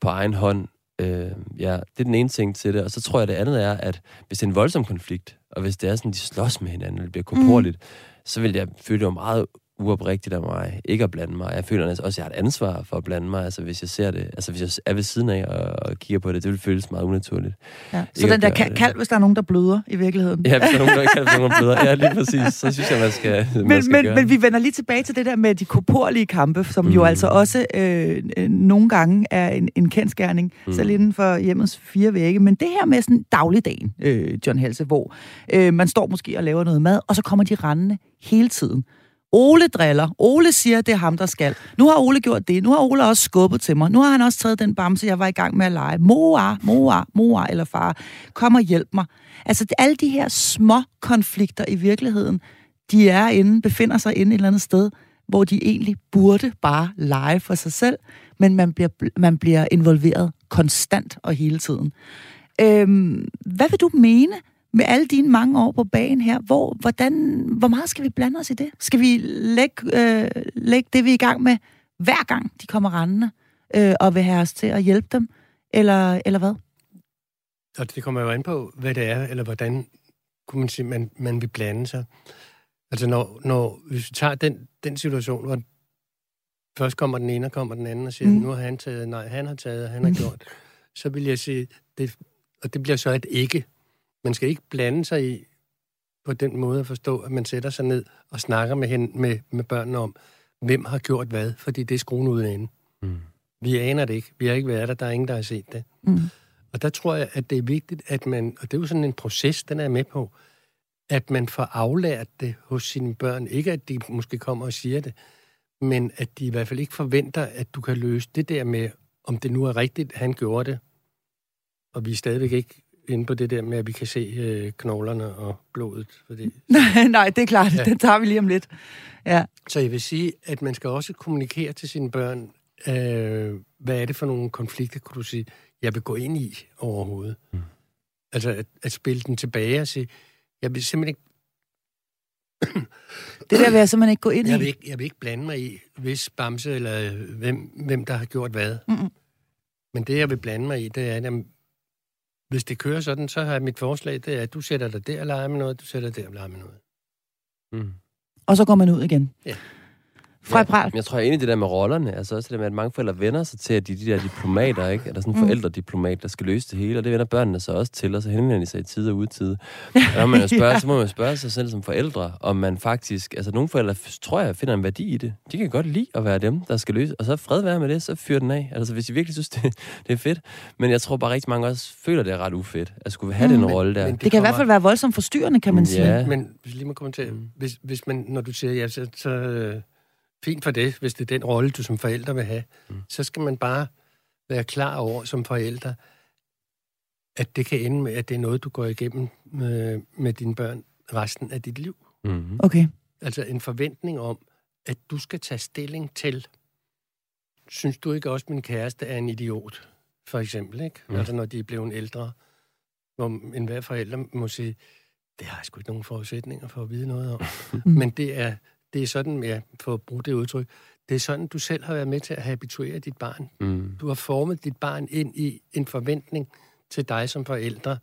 B: på egen hånd. Øh, ja, det er den ene ting til det. Og så tror jeg, det andet er, at hvis det er en voldsom konflikt, og hvis det er sådan, de slås med hinanden, eller det bliver korporligt, mm. så vil jeg føle det meget uoprigtigt af mig ikke at blande mig. Jeg føler også, at jeg har et ansvar for at blande mig, altså hvis jeg ser det, altså hvis jeg er ved siden af og, og kigger på det, det vil føles meget unaturligt.
A: Ja. Så den der kald, kald, hvis der er nogen, der bløder i virkeligheden.
B: Ja, hvis der er nogen, der kalder, hvis nogen, der bløder. Ja, lige præcis. Så synes jeg, man skal,
A: men,
B: man skal
A: men,
B: gøre.
A: men vi vender lige tilbage til det der med de korporlige kampe, som mm. jo altså også øh, øh, nogle gange er en, en kendskærning, mm. selv inden for hjemmets fire vægge. Men det her med sådan dagligdagen, øh, John Halse, hvor øh, man står måske og laver noget mad, og så kommer de rendende hele tiden. Ole driller. Ole siger, det er ham, der skal. Nu har Ole gjort det. Nu har Ole også skubbet til mig. Nu har han også taget den bamse, jeg var i gang med at lege. Mor, mor, mor eller far, kom og hjælp mig. Altså, alle de her små konflikter i virkeligheden, de er inde, befinder sig inde et eller andet sted, hvor de egentlig burde bare lege for sig selv, men man bliver, man bliver involveret konstant og hele tiden. Øhm, hvad vil du mene med alle dine mange år på banen her, hvor, hvordan, hvor meget skal vi blande os i det? Skal vi lægge, øh, lægge det, vi er i gang med, hver gang de kommer rendende, øh, og vil have os til at hjælpe dem? Eller, eller hvad?
C: Og det kommer jo an på, hvad det er, eller hvordan kunne man sige, man, man vil blande sig. Altså når, når hvis vi tager den, den situation, hvor først kommer den ene, og kommer den anden og siger, mm. nu har han taget, nej, han har taget, han har mm. gjort, så vil jeg sige, det, og det bliver så et ikke. Man skal ikke blande sig i på den måde at forstå, at man sætter sig ned og snakker med, hende, med, med børnene om, hvem har gjort hvad, fordi det er skruen uden ende. Mm. Vi aner det ikke. Vi har ikke været der. Der er ingen, der har set det. Mm. Og der tror jeg, at det er vigtigt, at man, og det er jo sådan en proces, den er med på, at man får aflært det hos sine børn. Ikke at de måske kommer og siger det, men at de i hvert fald ikke forventer, at du kan løse det der med, om det nu er rigtigt, han gjorde det, og vi er stadigvæk ikke inde på det der med, at vi kan se øh, knoglerne og blodet. Fordi, (laughs)
A: nej, nej, det er klart. Ja. (laughs) Den tager vi lige om lidt. Ja.
C: Så jeg vil sige, at man skal også kommunikere til sine børn, øh, hvad er det for nogle konflikter, kunne du sige, jeg vil gå ind i overhovedet. Mm. Altså at, at spille den tilbage og sige, jeg vil simpelthen ikke... (clears throat)
A: det der vil jeg simpelthen ikke gå ind
C: jeg vil
A: i?
C: Ikke, jeg vil ikke blande mig i, hvis Bamse eller hvem, hvem der har gjort hvad. Mm-mm. Men det, jeg vil blande mig i, det er, at hvis det kører sådan, så har mit forslag, det er, at du sætter dig der og leger med noget, du sætter dig der og leger med noget.
A: Mm. Og så går man ud igen.
C: Ja.
A: Fra ja,
B: jeg tror, jeg er enig i det der med rollerne. Altså også det der med, at mange forældre vender sig til, at de, de der diplomater, ikke? Eller sådan en mm. forældrediplomat, der skal løse det hele. Og det vender børnene så også til, og så henvender de sig i tid og udtid. Og når man (laughs) spørge, ja. så må man spørge sig selv som forældre, om man faktisk... Altså nogle forældre, tror jeg, finder en værdi i det. De kan godt lide at være dem, der skal løse. Og så fred være med det, så fyr den af. Altså hvis de virkelig synes, (laughs) det, det er fedt. Men jeg tror bare rigtig mange også føler, det er ret ufedt, at skulle have mm. den rolle der.
A: det, det kan kommer... i hvert fald være voldsomt forstyrrende, kan man sige.
C: Ja. Men hvis lige må kommentere, mm. hvis, hvis man, når du siger, ja, så, så fint for det, hvis det er den rolle, du som forælder vil have. Mm. Så skal man bare være klar over som forælder, at det kan ende med, at det er noget, du går igennem med, med dine børn resten af dit liv.
A: Mm. Okay.
C: Altså en forventning om, at du skal tage stilling til, synes du ikke også, at min kæreste er en idiot, for eksempel, ikke? Mm. Altså når de er blevet ældre, hvor enhver forælder må sige, det har jeg sgu ikke nogen forudsætninger for at vide noget om. Mm. Men det er det er sådan, ja, for at bruge det udtryk, det er sådan, du selv har været med til at habituere dit barn. Mm. Du har formet dit barn ind i en forventning til dig som forældre,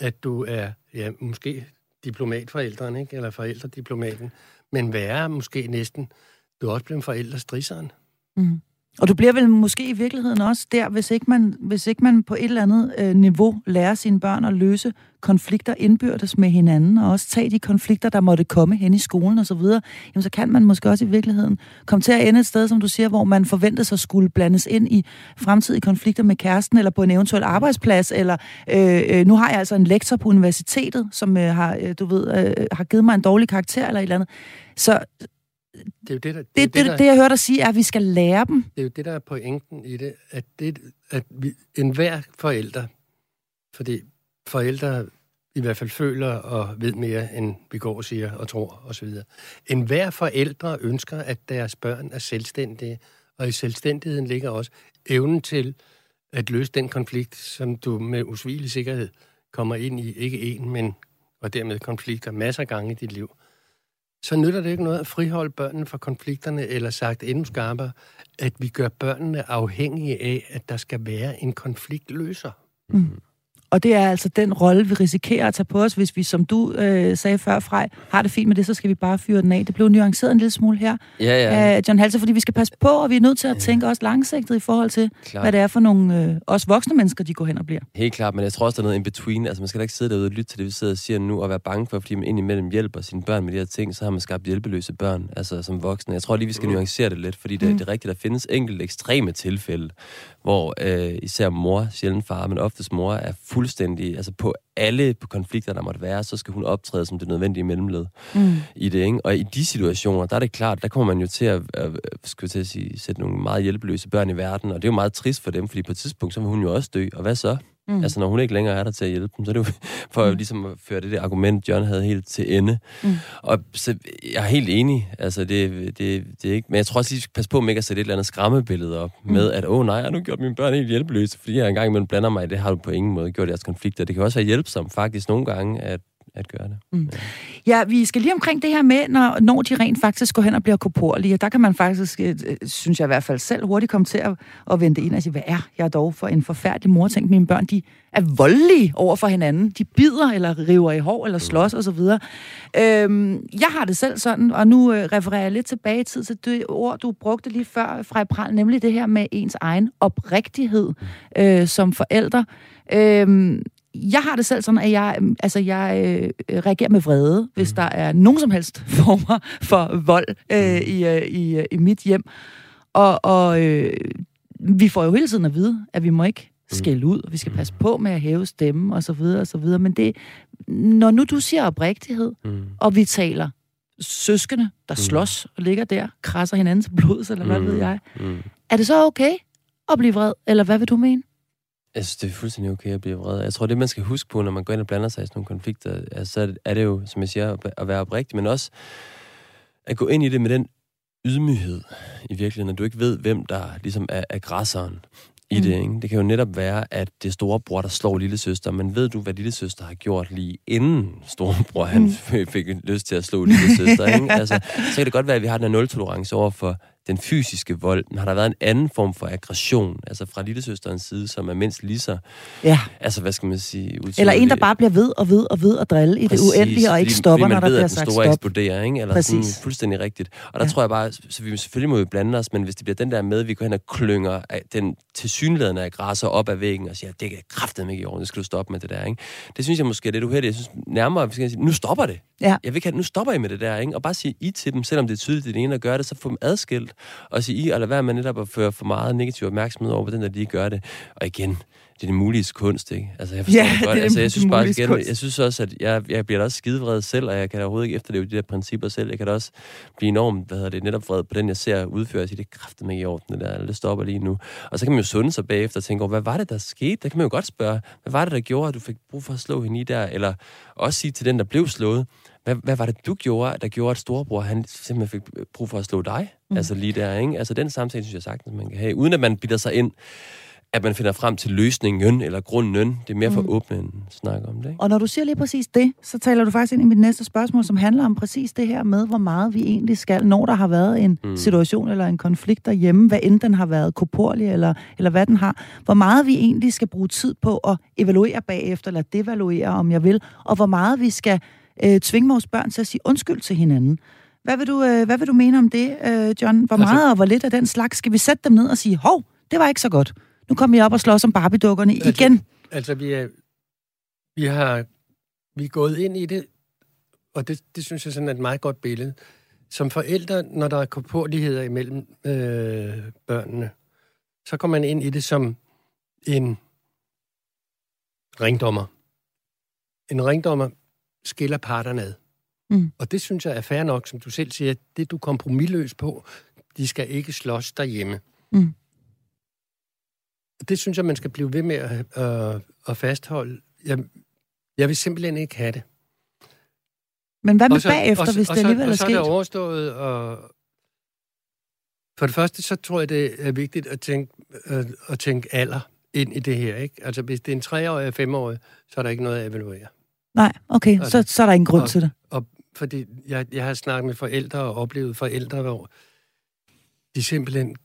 C: at du er, ja, måske diplomatforældren, ikke? eller forældrediplomaten, Men værre måske næsten, du er også blevet forældre strisseren.
A: Mm. Og du bliver vel måske i virkeligheden også der, hvis ikke man, hvis ikke man på et eller andet øh, niveau lærer sine børn at løse konflikter indbyrdes med hinanden, og også tage de konflikter, der måtte komme hen i skolen osv., jamen så kan man måske også i virkeligheden komme til at ende et sted, som du siger, hvor man forventer sig skulle blandes ind i fremtidige konflikter med kæresten, eller på en eventuel arbejdsplads, eller øh, øh, nu har jeg altså en lektor på universitetet, som øh, har, øh, du ved, øh, har givet mig en dårlig karakter eller et eller andet. Så det er jo det, der, det, det, det, der, det, jeg hørte dig sige, er, at vi skal lære dem.
C: Det er jo det, der er pointen i det, at, det, at vi, enhver forælder, fordi forældre i hvert fald føler og ved mere, end vi går og siger og tror osv. En hver forældre ønsker, at deres børn er selvstændige, og i selvstændigheden ligger også evnen til at løse den konflikt, som du med usvigelig sikkerhed kommer ind i, ikke en, men og dermed konflikter masser af gange i dit liv så nytter det ikke noget at friholde børnene fra konflikterne, eller sagt endnu skarpere, at vi gør børnene afhængige af, at der skal være en konfliktløser. Mm.
A: Og det er altså den rolle, vi risikerer at tage på os, hvis vi, som du øh, sagde før, Frej, har det fint med det, så skal vi bare fyre den af. Det blev nuanceret en lille smule her,
B: ja, ja.
A: Øh, John Halse, fordi vi skal passe på, og vi er nødt til at ja. tænke også langsigtet i forhold til, Klar. hvad det er for nogle øh, også voksne mennesker, de går hen og bliver.
B: Helt klart, men jeg tror også, der er noget in between. Altså, man skal da ikke sidde derude og lytte til det, vi sidder og siger nu, og være bange for, fordi man indimellem hjælper sine børn med de her ting, så har man skabt hjælpeløse børn, altså som voksne. Jeg tror lige, vi skal mm. nuancere det lidt, fordi det, mm. det er rigtigt, der findes enkelte ekstreme tilfælde, hvor øh, især mor, sjældent far, men oftest mor, er fuldstændig, altså på alle konflikter, der måtte være, så skal hun optræde som det nødvendige mellemled mm. i det. Ikke? Og i de situationer, der er det klart, der kommer man jo til at, øh, skal til at sige, sætte nogle meget hjælpeløse børn i verden, og det er jo meget trist for dem, fordi på et tidspunkt, så vil hun jo også dø, og hvad så? Mm. Altså, når hun ikke længere er der til at hjælpe dem, så er det jo (laughs) for mm. ligesom at føre det der argument, John havde helt til ende. Mm. Og så, jeg er helt enig. Altså, det, det, det er ikke... Men jeg tror også lige, passe på med ikke at sætte et eller andet skræmmebillede op mm. med, at åh oh, nej, jeg har nu gjort mine børn helt hjælpeløse, fordi jeg engang imellem blander mig i det, har du på ingen måde gjort jeres konflikter. Det kan også være hjælpsomt faktisk nogle gange, at at gøre det. Mm.
A: Ja. ja, vi skal lige omkring det her med, når, når de rent faktisk går hen og bliver korporlige. Der kan man faktisk, øh, synes jeg i hvert fald selv, hurtigt komme til at, at vente ind og sige, hvad er jeg dog for en forfærdelig mor? Tænk, mine børn, de er voldelige over for hinanden. De bider eller river i hår eller slås mm. osv. Øhm, jeg har det selv sådan, og nu øh, refererer jeg lidt tilbage i tid til det ord, du brugte lige før fra Pral, nemlig det her med ens egen oprigtighed mm. øh, som forældre. Øhm, jeg har det selv sådan, at jeg, altså, jeg øh, reagerer med vrede, hvis mm. der er nogen som helst (laughs) former for vold øh, mm. i, øh, i, øh, i mit hjem. Og, og øh, vi får jo hele tiden at vide, at vi må ikke mm. skælde ud, og vi skal passe på med at hæve stemmen, og så videre, og så videre. Men det, når nu du siger oprigtighed, mm. og vi taler søskende, der mm. slås og ligger der, krasser hinanden til blods, eller hvad mm. ved jeg, mm. er det så okay at blive vred, eller hvad vil du mene?
B: Jeg synes, det er fuldstændig okay at blive vred. Jeg tror, det man skal huske på, når man går ind og blander sig i sådan nogle konflikter, altså, så er det jo, som jeg siger, at være oprigtig, men også at gå ind i det med den ydmyghed i virkeligheden, at du ikke ved, hvem der ligesom er aggressoren i det. Mm. Ikke? Det kan jo netop være, at det er storebror, der slår lille søster, men ved du, hvad lille søster har gjort lige inden storebror han mm. (laughs) fik lyst til at slå lille søster? Ikke? Altså, så kan det godt være, at vi har den her nul-tolerance over for den fysiske vold, men har der været en anden form for aggression, altså fra lillesøsterens side, som er mindst lige så,
A: ja.
B: altså hvad skal man sige,
A: utydelig. Eller en, der bare bliver ved og ved og ved og drille i Præcis, det uendelige, og ikke stopper, når der bliver sagt stop.
B: eksploderer, ikke? Eller Præcis. sådan fuldstændig rigtigt. Og der ja. tror jeg bare, så vi selvfølgelig må vi blande os, men hvis det bliver den der med, vi går hen og klynger den tilsyneladende aggressor op ad væggen og siger, det er kraftet ikke i orden, det skal du stoppe med det der, ikke? Det synes jeg måske er lidt uheldigt. Jeg synes nærmere, vi skal sige, nu stopper det. Ja. Jeg vil ikke, nu stopper I med det der, ikke? Og bare sige I til dem, selvom det er tydeligt, det er den ene, der gør det, så få dem adskilt og sige I, og lad være med netop at føre for meget negativ opmærksomhed over, hvordan der lige gør det. Og igen, det er det mulige kunst, ikke? Altså, jeg forstår
A: ja,
B: det
A: godt. Det
B: altså, jeg synes
A: bare, igen,
B: jeg synes også, at jeg, jeg bliver da også skidevred selv, og jeg kan da overhovedet ikke efterleve de der principper selv. Jeg kan da også blive enormt, hvad hedder det, netop vred på den, jeg ser udføre, og sige, det kraftigt med i orden, det der, det stopper lige nu. Og så kan man jo sunde sig bagefter og tænke over, hvad var det, der skete? Der kan man jo godt spørge, hvad var det, der gjorde, at du fik brug for at slå hende i der? Eller også sige til den, der blev slået, hvad, hvad var det, du gjorde, der gjorde, at storebror han simpelthen fik brug for at slå dig? Mm. Altså lige der, ikke? Altså den samtale, synes jeg sagtens, man kan have, uden at man bitter sig ind at man finder frem til løsningen eller grunden. Det er mere for mm. åbne end snak om det. Ikke?
A: Og når du siger lige præcis det, så taler du faktisk ind i mit næste spørgsmål, som handler om præcis det her med, hvor meget vi egentlig skal, når der har været en mm. situation eller en konflikt derhjemme, hvad end den har været korporlig eller, eller hvad den har, hvor meget vi egentlig skal bruge tid på at evaluere bagefter, eller devaluere, om jeg vil, og hvor meget vi skal øh, tvinge vores børn til at sige undskyld til hinanden. Hvad vil du, øh, hvad vil du mene om det, øh, John? Hvor
C: Altså-
A: meget og hvor lidt af den slags skal vi sætte dem ned og sige, hov, det var ikke så godt. Nu kommer I op og slås om Barbie-dukkerne
C: Altså-
A: igen.
C: Altså, vi, er, vi har vi er gået ind i det, og det, det synes jeg sådan er et meget godt billede. Som forældre, når der er korporligheder imellem øh, børnene, så går man ind i det som en ringdommer. En ringdommer skiller parterne ad.
A: Mm.
C: Og det synes jeg er fair nok, som du selv siger, det er du kompromilløs på. De skal ikke slås derhjemme.
A: Mm.
C: Det synes jeg, man skal blive ved med at, øh, at fastholde. Jeg, jeg vil simpelthen ikke have det.
A: Men hvad med
C: Og så-
A: bagefter,
C: og
A: hvis
C: og
A: det alligevel er
C: Og så er det
A: sket?
C: overstået, og for det første, så tror jeg, det er vigtigt at tænke, øh, at tænke alder ind i det her. Ikke? Altså, hvis det er en treårig og femårig, så er der ikke noget at evaluere.
A: Nej, okay, så, så er der ingen grund
C: Og-
A: til det.
C: Og fordi jeg, jeg har snakket med forældre og oplevet forældre, hvor de simpelthen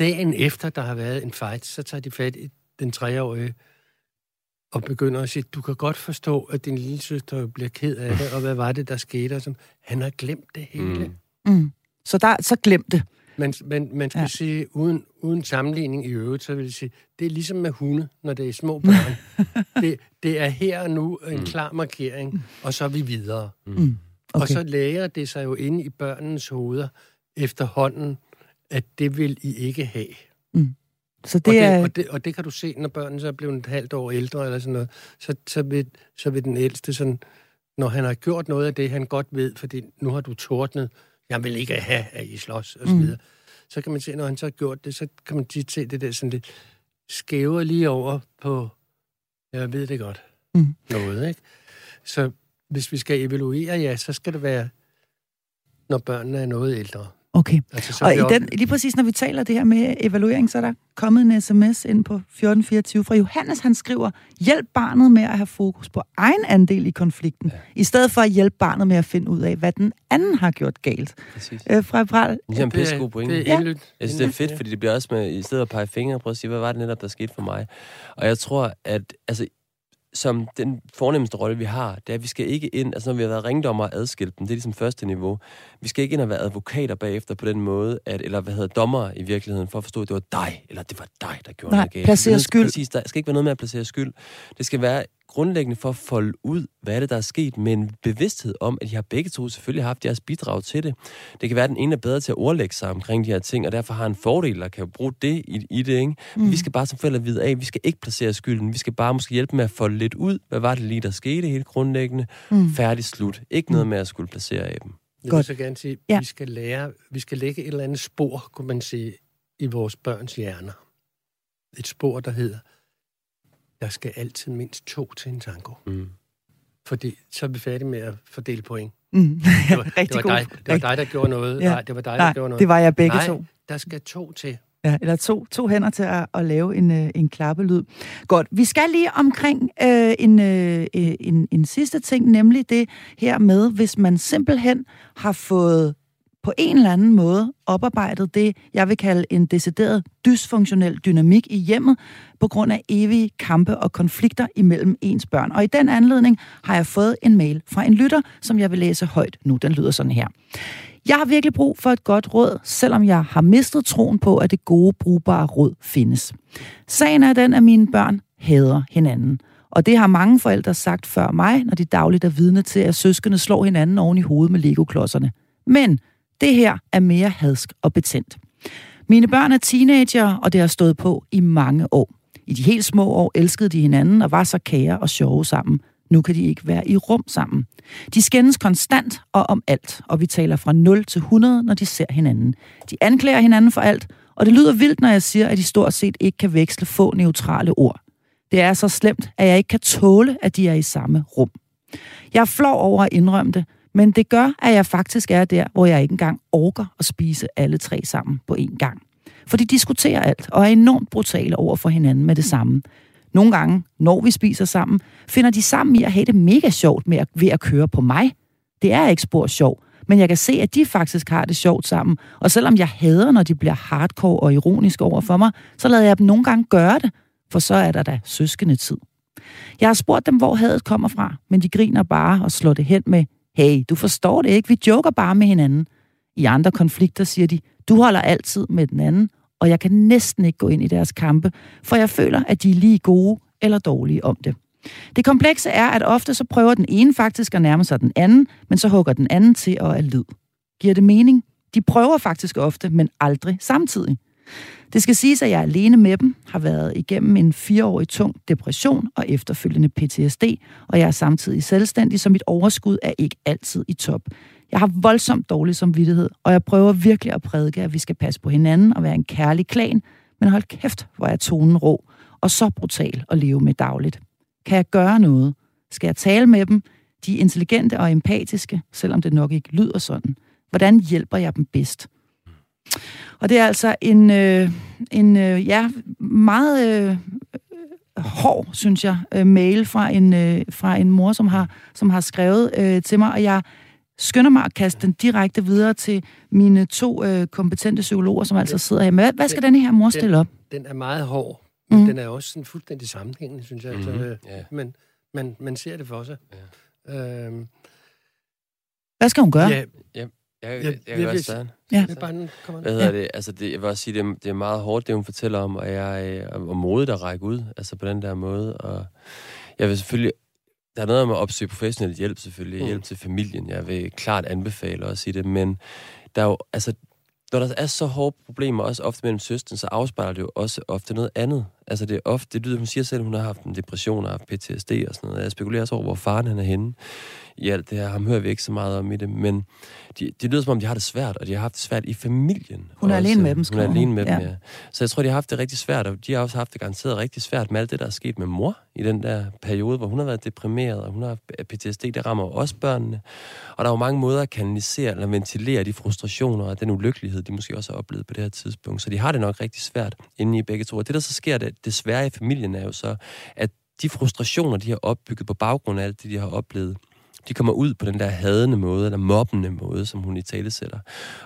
C: dagen efter, der har været en fight, så tager de fat i den treårige og begynder at sige, du kan godt forstå, at din lille søster bliver ked af det, og hvad var det, der skete? Og sådan, han har glemt det hele. Mm.
A: Mm. Så, der, så glem det.
C: Men, men man skal
A: Ja.
C: sige, uden, uden sammenligning i øvrigt, så vil jeg sige, det er ligesom med hunde, når det er små børn. (laughs) det, det er her og nu en klar markering, og så er vi videre.
A: Mm.
C: Okay. Og så lærer det sig jo inde i børnenes hoveder efterhånden, at det vil I ikke have.
A: Så
C: og,
A: det
C: det,
A: er...
C: og, det, og det kan du se, når børnene så er blevet et halvt år ældre eller sådan noget, så, så, vil, så vil den ældste sådan, når han har gjort noget af det, han godt ved, fordi nu har du tordnet, jeg vil ikke have, at I slås, og så
A: Mm.
C: videre. Så kan man se, når han så har gjort det, så kan man tit se det der sådan lidt skæver lige over på, jeg ved det godt,
A: Mm.
C: noget, ikke? Så hvis vi skal evaluere, ja, så skal det være, når børnene er noget ældre.
A: Okay.
C: Altså, så
A: Og i den, lige præcis når vi taler det her med evaluering, så er der kommet en sms ind på 1424 fra Johannes. Han skriver, hjælp barnet med at have fokus på egen andel i konflikten, ja. i stedet for at hjælpe barnet med at finde ud af, hvad den anden har gjort galt.
B: Præcis.
A: Øh, fra Pral,
B: Det er en pisse god
C: det,
B: pointe.
C: det
A: Ja.
C: er indlydt.
B: Jeg synes, det er fedt, fordi det bliver også med, i stedet for at pege fingre, prøve at sige, hvad var det netop, der skete for mig? Og jeg tror, at altså, som den fornemmeste rolle, vi har, det er, at vi skal ikke ind, altså når vi har været ringdommer og adskilt dem, det er ligesom første niveau, vi skal ikke ind og være advokater bagefter på den måde, at, eller hvad hedder dommer i virkeligheden, for at forstå, at det var dig, eller det var dig, der gjorde
A: Nej,
B: noget galt. nødt-
A: skyld.
B: Præcis, der skal ikke være noget med at placere skyld. Det skal være grundlæggende for at folde ud, hvad er det, der er sket, med en bevidsthed om, at de har begge to selvfølgelig haft deres bidrag til det. Det kan være, at den ene er bedre til at ordlægge sig omkring de her ting, og derfor har en fordel, og kan bruge det i, i det. Ikke? Mm. Vi skal bare som forældre vide af, vi skal ikke placere skylden. Vi skal bare måske hjælpe med at folde lidt ud. Hvad var det lige, der skete helt grundlæggende? Mm. Færdig slut. Ikke noget med at skulle placere af dem.
C: Jeg vil så gerne sige,
A: ja.
C: vi skal lære, vi skal lægge et eller andet spor, kunne man sige, i vores børns hjerner. Et spor, der hedder, der skal altid mindst to til en tango.
B: Mm.
C: Fordi så er vi færdige med at fordele point.
A: mm, (laughs)
C: Det var, det var, dig, det var dig, der gjorde noget.
A: Ja.
C: Nej, det var dig, der
A: Nej,
C: gjorde noget.
A: det var jeg begge
C: Nej,
A: to.
C: der skal to til.
A: Ja, eller to, to hænder til at, at lave en, øh, en klappelyd. Godt, vi skal lige omkring øh, en, øh, en, en sidste ting, nemlig det her med, hvis man simpelthen har fået på en eller anden måde oparbejdet det, jeg vil kalde en decideret dysfunktionel dynamik i hjemmet, på grund af evige kampe og konflikter imellem ens børn. Og i den anledning har jeg fået en mail fra en lytter, som jeg vil læse højt nu. Den lyder sådan her. Jeg har virkelig brug for et godt råd, selvom jeg har mistet troen på, at det gode, brugbare råd findes. Sagen er den, at mine børn hader hinanden. Og det har mange forældre sagt før mig, når de dagligt er vidne til, at søskende slår hinanden oven i hovedet med legoklodserne. Men det her er mere hadsk og betændt. Mine børn er teenager, og det har stået på i mange år. I de helt små år elskede de hinanden og var så kære og sjove sammen. Nu kan de ikke være i rum sammen. De skændes konstant og om alt, og vi taler fra 0 til 100, når de ser hinanden. De anklager hinanden for alt, og det lyder vildt, når jeg siger, at de stort set ikke kan veksle få neutrale ord. Det er så slemt, at jeg ikke kan tåle, at de er i samme rum. Jeg er flov over at indrømme det, men det gør, at jeg faktisk er der, hvor jeg ikke engang orker at spise alle tre sammen på én gang. For de diskuterer alt og er enormt brutale over for hinanden med det samme. Nogle gange, når vi spiser sammen, finder de sammen i at have det mega sjovt med at, ved at køre på mig. Det er ikke spor sjov, men jeg kan se, at de faktisk har det sjovt sammen. Og selvom jeg hader, når de bliver hardcore og ironiske over for mig, så lader jeg dem nogle gange gøre det, for så er der da søskende tid. Jeg har spurgt dem, hvor hadet kommer fra, men de griner bare og slår det hen med, Hey, du forstår det ikke, vi joker bare med hinanden. I andre konflikter siger de, du holder altid med den anden, og jeg kan næsten ikke gå ind i deres kampe, for jeg føler, at de er lige gode eller dårlige om det. Det komplekse er, at ofte så prøver den ene faktisk at nærme sig den anden, men så hugger den anden til og er lyd. Giver det mening? De prøver faktisk ofte, men aldrig samtidig. Det skal siges, at jeg alene med dem, har været igennem en fireårig tung depression og efterfølgende PTSD, og jeg er samtidig selvstændig, så mit overskud er ikke altid i top. Jeg har voldsomt dårlig samvittighed, og jeg prøver virkelig at prædike, at vi skal passe på hinanden og være en kærlig klan, men hold kæft, hvor er tonen rå og så brutal at leve med dagligt. Kan jeg gøre noget? Skal jeg tale med dem? De er intelligente og empatiske, selvom det nok ikke lyder sådan. Hvordan hjælper jeg dem bedst? Og det er altså en, øh, en øh, ja, meget øh, hård, synes jeg, øh, mail fra en, øh, fra en mor, som har, som har skrevet øh, til mig, og jeg skynder mig at kaste den direkte videre til mine to øh, kompetente psykologer, som altså sidder her. Men hvad, hvad skal den, denne her mor stille op?
C: Den er meget hård, men mm. den er også sådan fuldstændig sammenhængende, synes jeg. Mm-hmm. Altså,
B: Mhm. Ja.
C: men man, man ser det for sig. Ja. Øhm,
A: Hvad skal hun gøre?
C: ja,
B: Jeg, jeg,
C: Jeg-
B: jeg, jeg kan godt starte.
A: Ja.
C: er
B: Hvad hedder det? Altså, det, jeg vil også sige, det er, det er meget hårdt, det hun fortæller om, og jeg er og modigt at række ud, altså på den der måde. Og jeg vil selvfølgelig... Der er noget om at opsøge professionel hjælp, selvfølgelig.
C: Mm.
B: Hjælp til familien. Jeg vil klart anbefale også i det, men der er jo... Altså, når der er så hårde problemer, også ofte mellem søstre, så afspejler det jo også ofte noget andet. Altså det er ofte, det lyder, hun siger selv, at hun har haft en depression og haft PTSD og sådan noget. Jeg spekulerer også over, hvor faren han er henne i alt det her. Ham hører vi ikke så meget om i det, men de, det lyder som om, de har det svært, og de har haft det svært i familien.
A: Hun er
B: også.
A: alene med dem,
B: Hun er alene med
A: Ja.
B: dem, ja. Så jeg tror, de har haft det rigtig svært, og de har også haft det garanteret rigtig svært med alt det, der er sket med mor i den der periode, hvor hun har været deprimeret, og hun har haft PTSD, det rammer også børnene. Og der er jo mange måder at kanalisere eller ventilere de frustrationer og den ulykkelighed, de måske også har oplevet på det her tidspunkt. Så de har det nok rigtig svært inde i begge to. Og det, der så sker det, desværre i familien, er jo så, at de frustrationer, de har opbygget på baggrund af alt det, de har oplevet, de kommer ud på den der hadende måde, eller mobbende måde, som hun i tale sætter.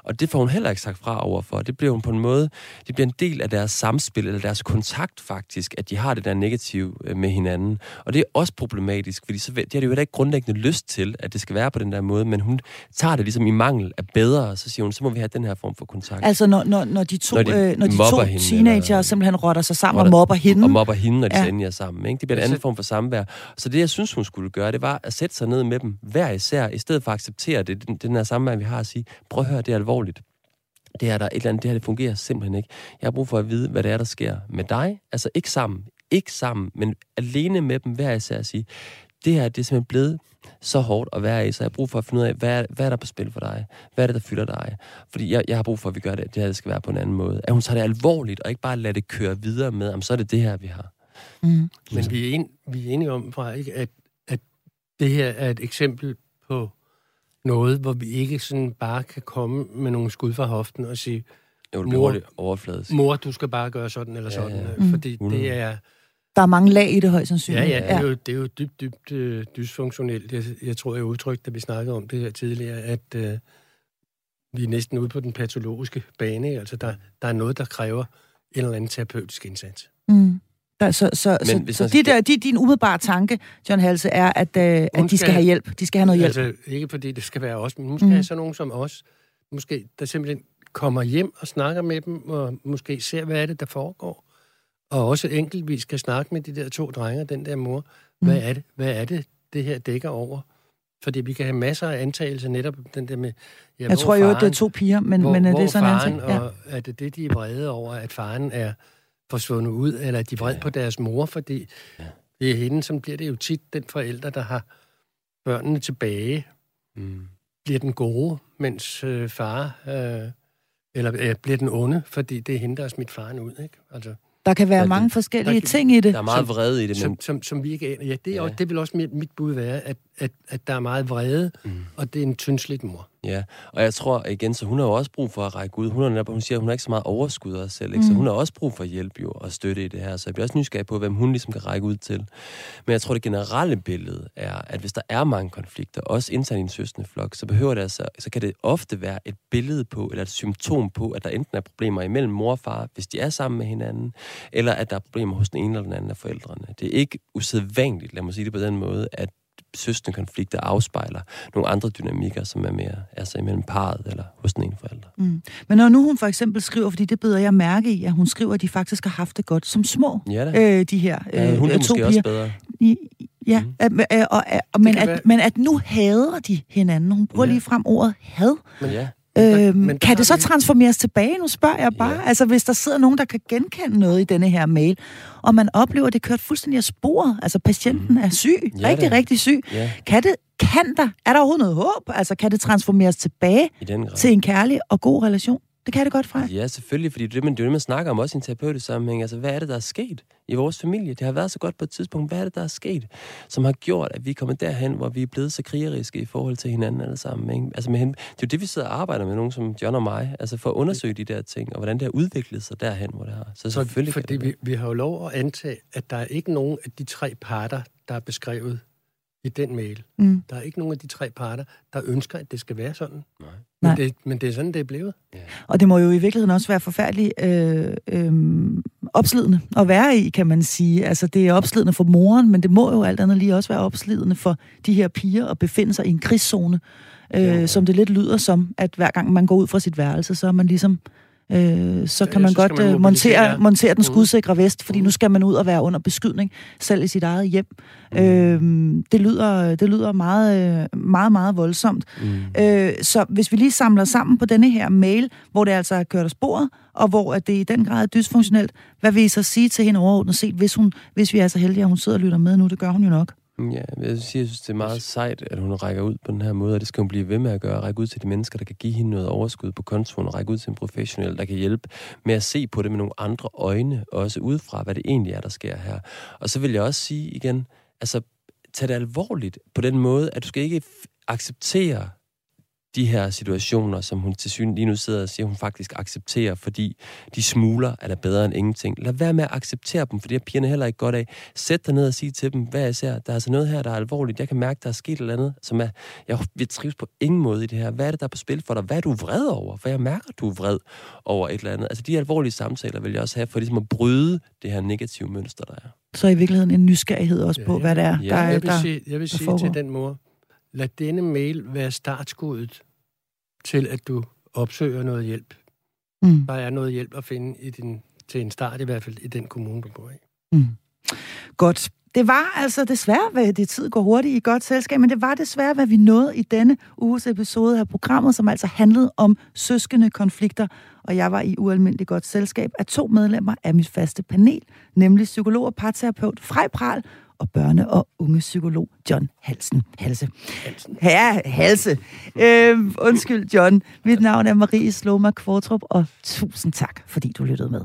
B: Og det får hun heller ikke sagt fra overfor. Det bliver hun på en måde, det bliver en del af deres samspil, eller deres kontakt faktisk, at de har det der negativ øh, med hinanden. Og det er også problematisk, fordi så, det har de jo heller ikke grundlæggende lyst til, at det skal være på den der måde, men hun tager det ligesom i mangel af bedre, og så siger hun, så må vi have den her form for kontakt.
A: Altså, når, når, når de to,
B: Når de
A: øh, når de to
B: hende,
A: teenager
B: eller-
A: simpelthen rotter sig sammen og
B: Rotter-
A: mobber hende.
B: og mobber hende, når de
A: Ja.
B: ja. så endelig er sammen. Ikke? Det bliver en anden form for samvær. Så det, jeg synes, hun skulle gøre, det var at sætte sig ned med dem hver især, i stedet for at acceptere det, den, den her samvær, vi har, at sige, prøv at høre, det er alvorligt. Det er der et eller andet, det her det fungerer simpelthen ikke. Jeg har brug for at vide, hvad det er, der sker med dig. Altså ikke sammen, ikke sammen, men alene med dem hver især at sige, det her det er simpelthen blevet så hårdt at være i, så jeg har brug for at finde ud af, hvad er, hvad er der på spil for dig? Hvad er det, der fylder dig? Fordi jeg, jeg har brug for, at vi gør det, det her det skal være på en anden måde. At hun tager det alvorligt, og ikke bare lader det køre videre med, om så er det det her, vi har.
A: Mm.
C: Men vi er, en, vi er enige om, fra, ikke, at, at det her er et eksempel på noget, hvor vi ikke sådan bare kan komme med nogle skud fra hoften og sige,
B: Jo, det bliver
C: Mor-
B: overfladisk.
C: mor, du skal bare gøre sådan eller
B: Ja,
C: sådan.
B: ja.
C: Ja, Fordi
B: 100.
C: det er,
A: Der er mange lag i det højst
C: ja,
A: sandsynligt.
C: ja, det er, jo, det er jo dybt, dybt øh, dysfunktionelt. Jeg, jeg tror, jeg udtrykte, da vi snakkede om det her tidligere, at øh, vi er næsten ude på den patologiske bane. Altså, der, der er noget, der kræver en eller anden terapeutisk indsats.
A: Mm. Der, så så,
B: Men
A: så, så de der, de, din umiddelbare tanke, John Halse, er, at, øh, at de skal
C: skal-
A: have hjælp. De skal have noget hjælp.
C: Altså, ikke fordi det skal være os, men hun skal
A: Mm.
C: have sådan nogen som os, måske, der simpelthen kommer hjem og snakker med dem, og måske ser, hvad er det, der foregår. Og også enkeltvis skal snakke med de der to drenge og den der mor. Hvad
A: Mm.
C: er det, hvad er det, det her dækker over? Fordi vi kan have masser af antagelser netop den der med... Ja,
A: jeg tror jo, det er to piger, men,
C: hvor,
A: men
C: hvor
A: det er sådan en ting. Ja.
C: og er det det, de er vrede over, at faren er forsvundet ud, eller at de er vrede
B: Ja.
C: på deres mor, fordi
B: Ja.
C: det er hende, som bliver det jo tit den forælder, der har børnene tilbage,
B: Mm.
C: bliver den gode, mens øh, far, øh, eller øh, bliver den onde, fordi det er hende, der har smidt faren ud, ikke? Altså,
A: Der kan være
B: Ja, det-
A: mange forskellige
C: der
A: ting i det.
B: Der er meget vrede i det, men...
C: som, som, som vi ikke aner. Ja, det, er,
B: Ja.
C: ja. det vil også mit, mit bud være, at, at, at der er meget vrede,
B: Mm.
C: og det er en tyndsligt mor.
B: Ja, og jeg tror igen, så hun har jo også brug for at række ud. Hun, har netop, hun siger, at hun har ikke så meget overskud også selv, ikke? så
A: Mm.
B: hun har også brug for hjælp jo og støtte i det her. Så jeg bliver også nysgerrig på, hvem hun ligesom kan række ud til. Men jeg tror, det generelle billede er, at hvis der er mange konflikter, også internt i en søstende flok, så behøver det altså, så kan det ofte være et billede på, eller et symptom på, at der enten er problemer imellem mor og far, hvis de er sammen med hinanden, eller at der er problemer hos den ene eller den anden af forældrene. Det er ikke usædvanligt, lad mig sige det på den måde, at søskende konflikter afspejler nogle andre dynamikker, som er mere altså imellem parret eller hos den ene forælder.
A: Mm. Men når nu hun for eksempel skriver, fordi det beder jeg mærke i, at hun skriver, at de faktisk har haft det godt som små,
B: ja, da.
A: øh, de her øh,
B: ja, hun er
A: to
B: måske
A: piger.
B: også bedre.
A: Ja, mm. øh, og, og, og, men, at, men at nu hader de hinanden. Hun bruger ja. lige frem ordet had.
B: Men ja.
A: Øhm, men kan det så transformeres tilbage? Nu spørger jeg bare. Ja. Altså, hvis der sidder nogen, der kan genkende noget i denne her mail, og man oplever, at det kørt fuldstændig af sporet, altså patienten mm. er syg, ja, rigtig, da. rigtig syg, ja. kan det, kan der, er der overhovedet noget håb? Altså, kan det transformeres tilbage til en kærlig og god relation? Det kan det godt, fra.
B: Ja, selvfølgelig, fordi det er det, man, man snakker om også i en terapeutisk sammenhæng. Altså, hvad er det, der er sket i vores familie? Det har været så godt på et tidspunkt. Hvad er det, der er sket, som har gjort, at vi er kommet derhen, hvor vi er blevet så krigeriske i forhold til hinanden alle sammen? Ikke? Altså, med hen, det er jo det, vi sidder og arbejder med, nogen som John og mig, altså for at undersøge de der ting, og hvordan det har udviklet sig derhen, hvor det har.
C: Så, så selvfølgelig fordi vi, vi har jo lov at antage, at der er ikke nogen af de tre parter, der er beskrevet i den mail. Mm. Der er ikke nogen af de tre parter, der ønsker, at det skal være sådan. Nej. Men, Nej. Det, men det er sådan, det er blevet. Ja.
A: Og det må jo i virkeligheden også være forfærdeligt øh, øh, opslidende at være i, kan man sige. Altså, det er opslidende for moren, men det må jo alt andet lige også være opslidende for de her piger at befinde sig i en krigszone, øh, ja, ja. som det lidt lyder som, at hver gang man går ud fra sit værelse, så er man ligesom øh, så kan man så godt man øh, montere, montere den mm. skudsikre vest, fordi nu skal man ud og være under beskydning, selv i sit eget hjem. Mm. Øh, det, lyder, det lyder meget, øh, meget, meget voldsomt. Mm. Øh, så hvis vi lige samler sammen på denne her mail, hvor det altså er kørt af sporet, og hvor at det i den grad er dysfunktionelt, hvad vil I så sige til hende overordnet set, hvis, hun, hvis vi er så heldige, at hun sidder og lytter med nu? Det gør hun jo nok.
B: Ja, jeg synes, jeg synes, det er meget sejt, at hun rækker ud på den her måde, og det skal hun blive ved med at gøre. Række ud til de mennesker, der kan give hende noget overskud på kontoen, og række ud til en professionel, der kan hjælpe med at se på det med nogle andre øjne, og også udefra, hvad det egentlig er, der sker her. Og så vil jeg også sige igen, altså, tag det alvorligt på den måde, at du skal ikke acceptere de her situationer, som hun til syn lige nu sidder og siger, hun faktisk accepterer, fordi de smuler er der bedre end ingenting. Lad være med at acceptere dem, for det er pigerne heller ikke godt af. Sæt dig ned og sig til dem, hvad jeg ser, der er altså noget her, der er alvorligt. Jeg kan mærke, der er sket et eller andet, som er, jeg vil trives på ingen måde i det her. Hvad er det, der er på spil for dig? Hvad er du vred over? For jeg mærker, at du er vred over et eller andet. Altså de alvorlige samtaler vil jeg også have, for ligesom at bryde det her negative mønster, der er.
A: Så i virkeligheden en nysgerrighed også ja, på, hvad det er, ja, der er,
C: jeg vil
A: der,
C: sige, Jeg vil sige til den mor, lad denne mail være startskuddet til, at du opsøger noget hjælp. Mm. Der er noget hjælp at finde i din, til en start, i hvert fald i den kommune, du bor i. Mm.
A: Godt. Det var altså desværre, hvad det tid går hurtigt i godt selskab, men det var desværre, hvad vi nåede i denne uges episode af programmet, som altså handlede om søskende konflikter. Og jeg var i ualmindeligt godt selskab af to medlemmer af mit faste panel, nemlig psykolog og parterapeut Frej Pral og børne- og ungepsykolog John Halsen. Halse. Halsen. Ja, Halse. Øhm, undskyld, John. Mit navn er Marie Sloma Kvartrup, og tusind tak, fordi du lyttede med.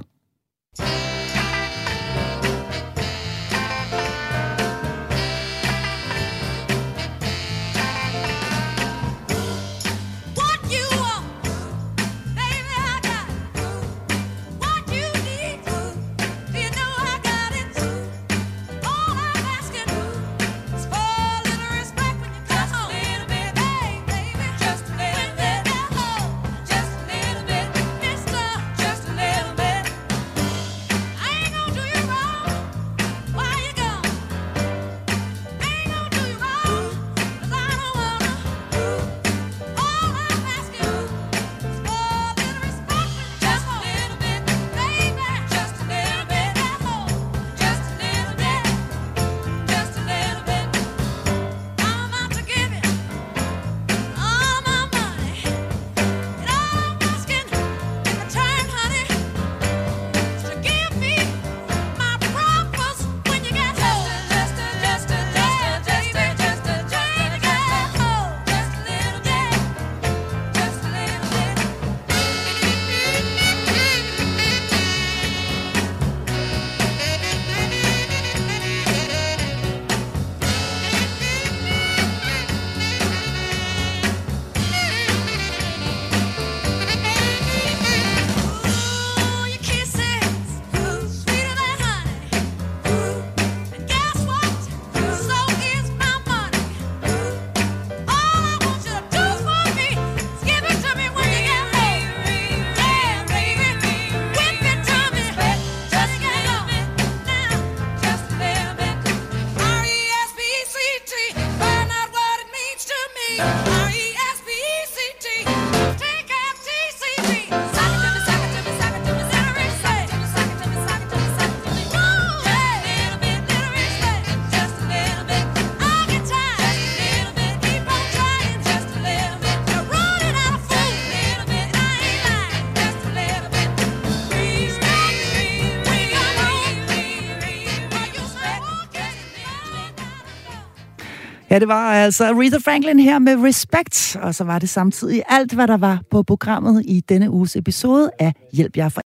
A: Ja, det var altså Aretha Franklin her med Respect, og så var det samtidig alt, hvad der var på programmet i denne uges episode af Hjælp jer for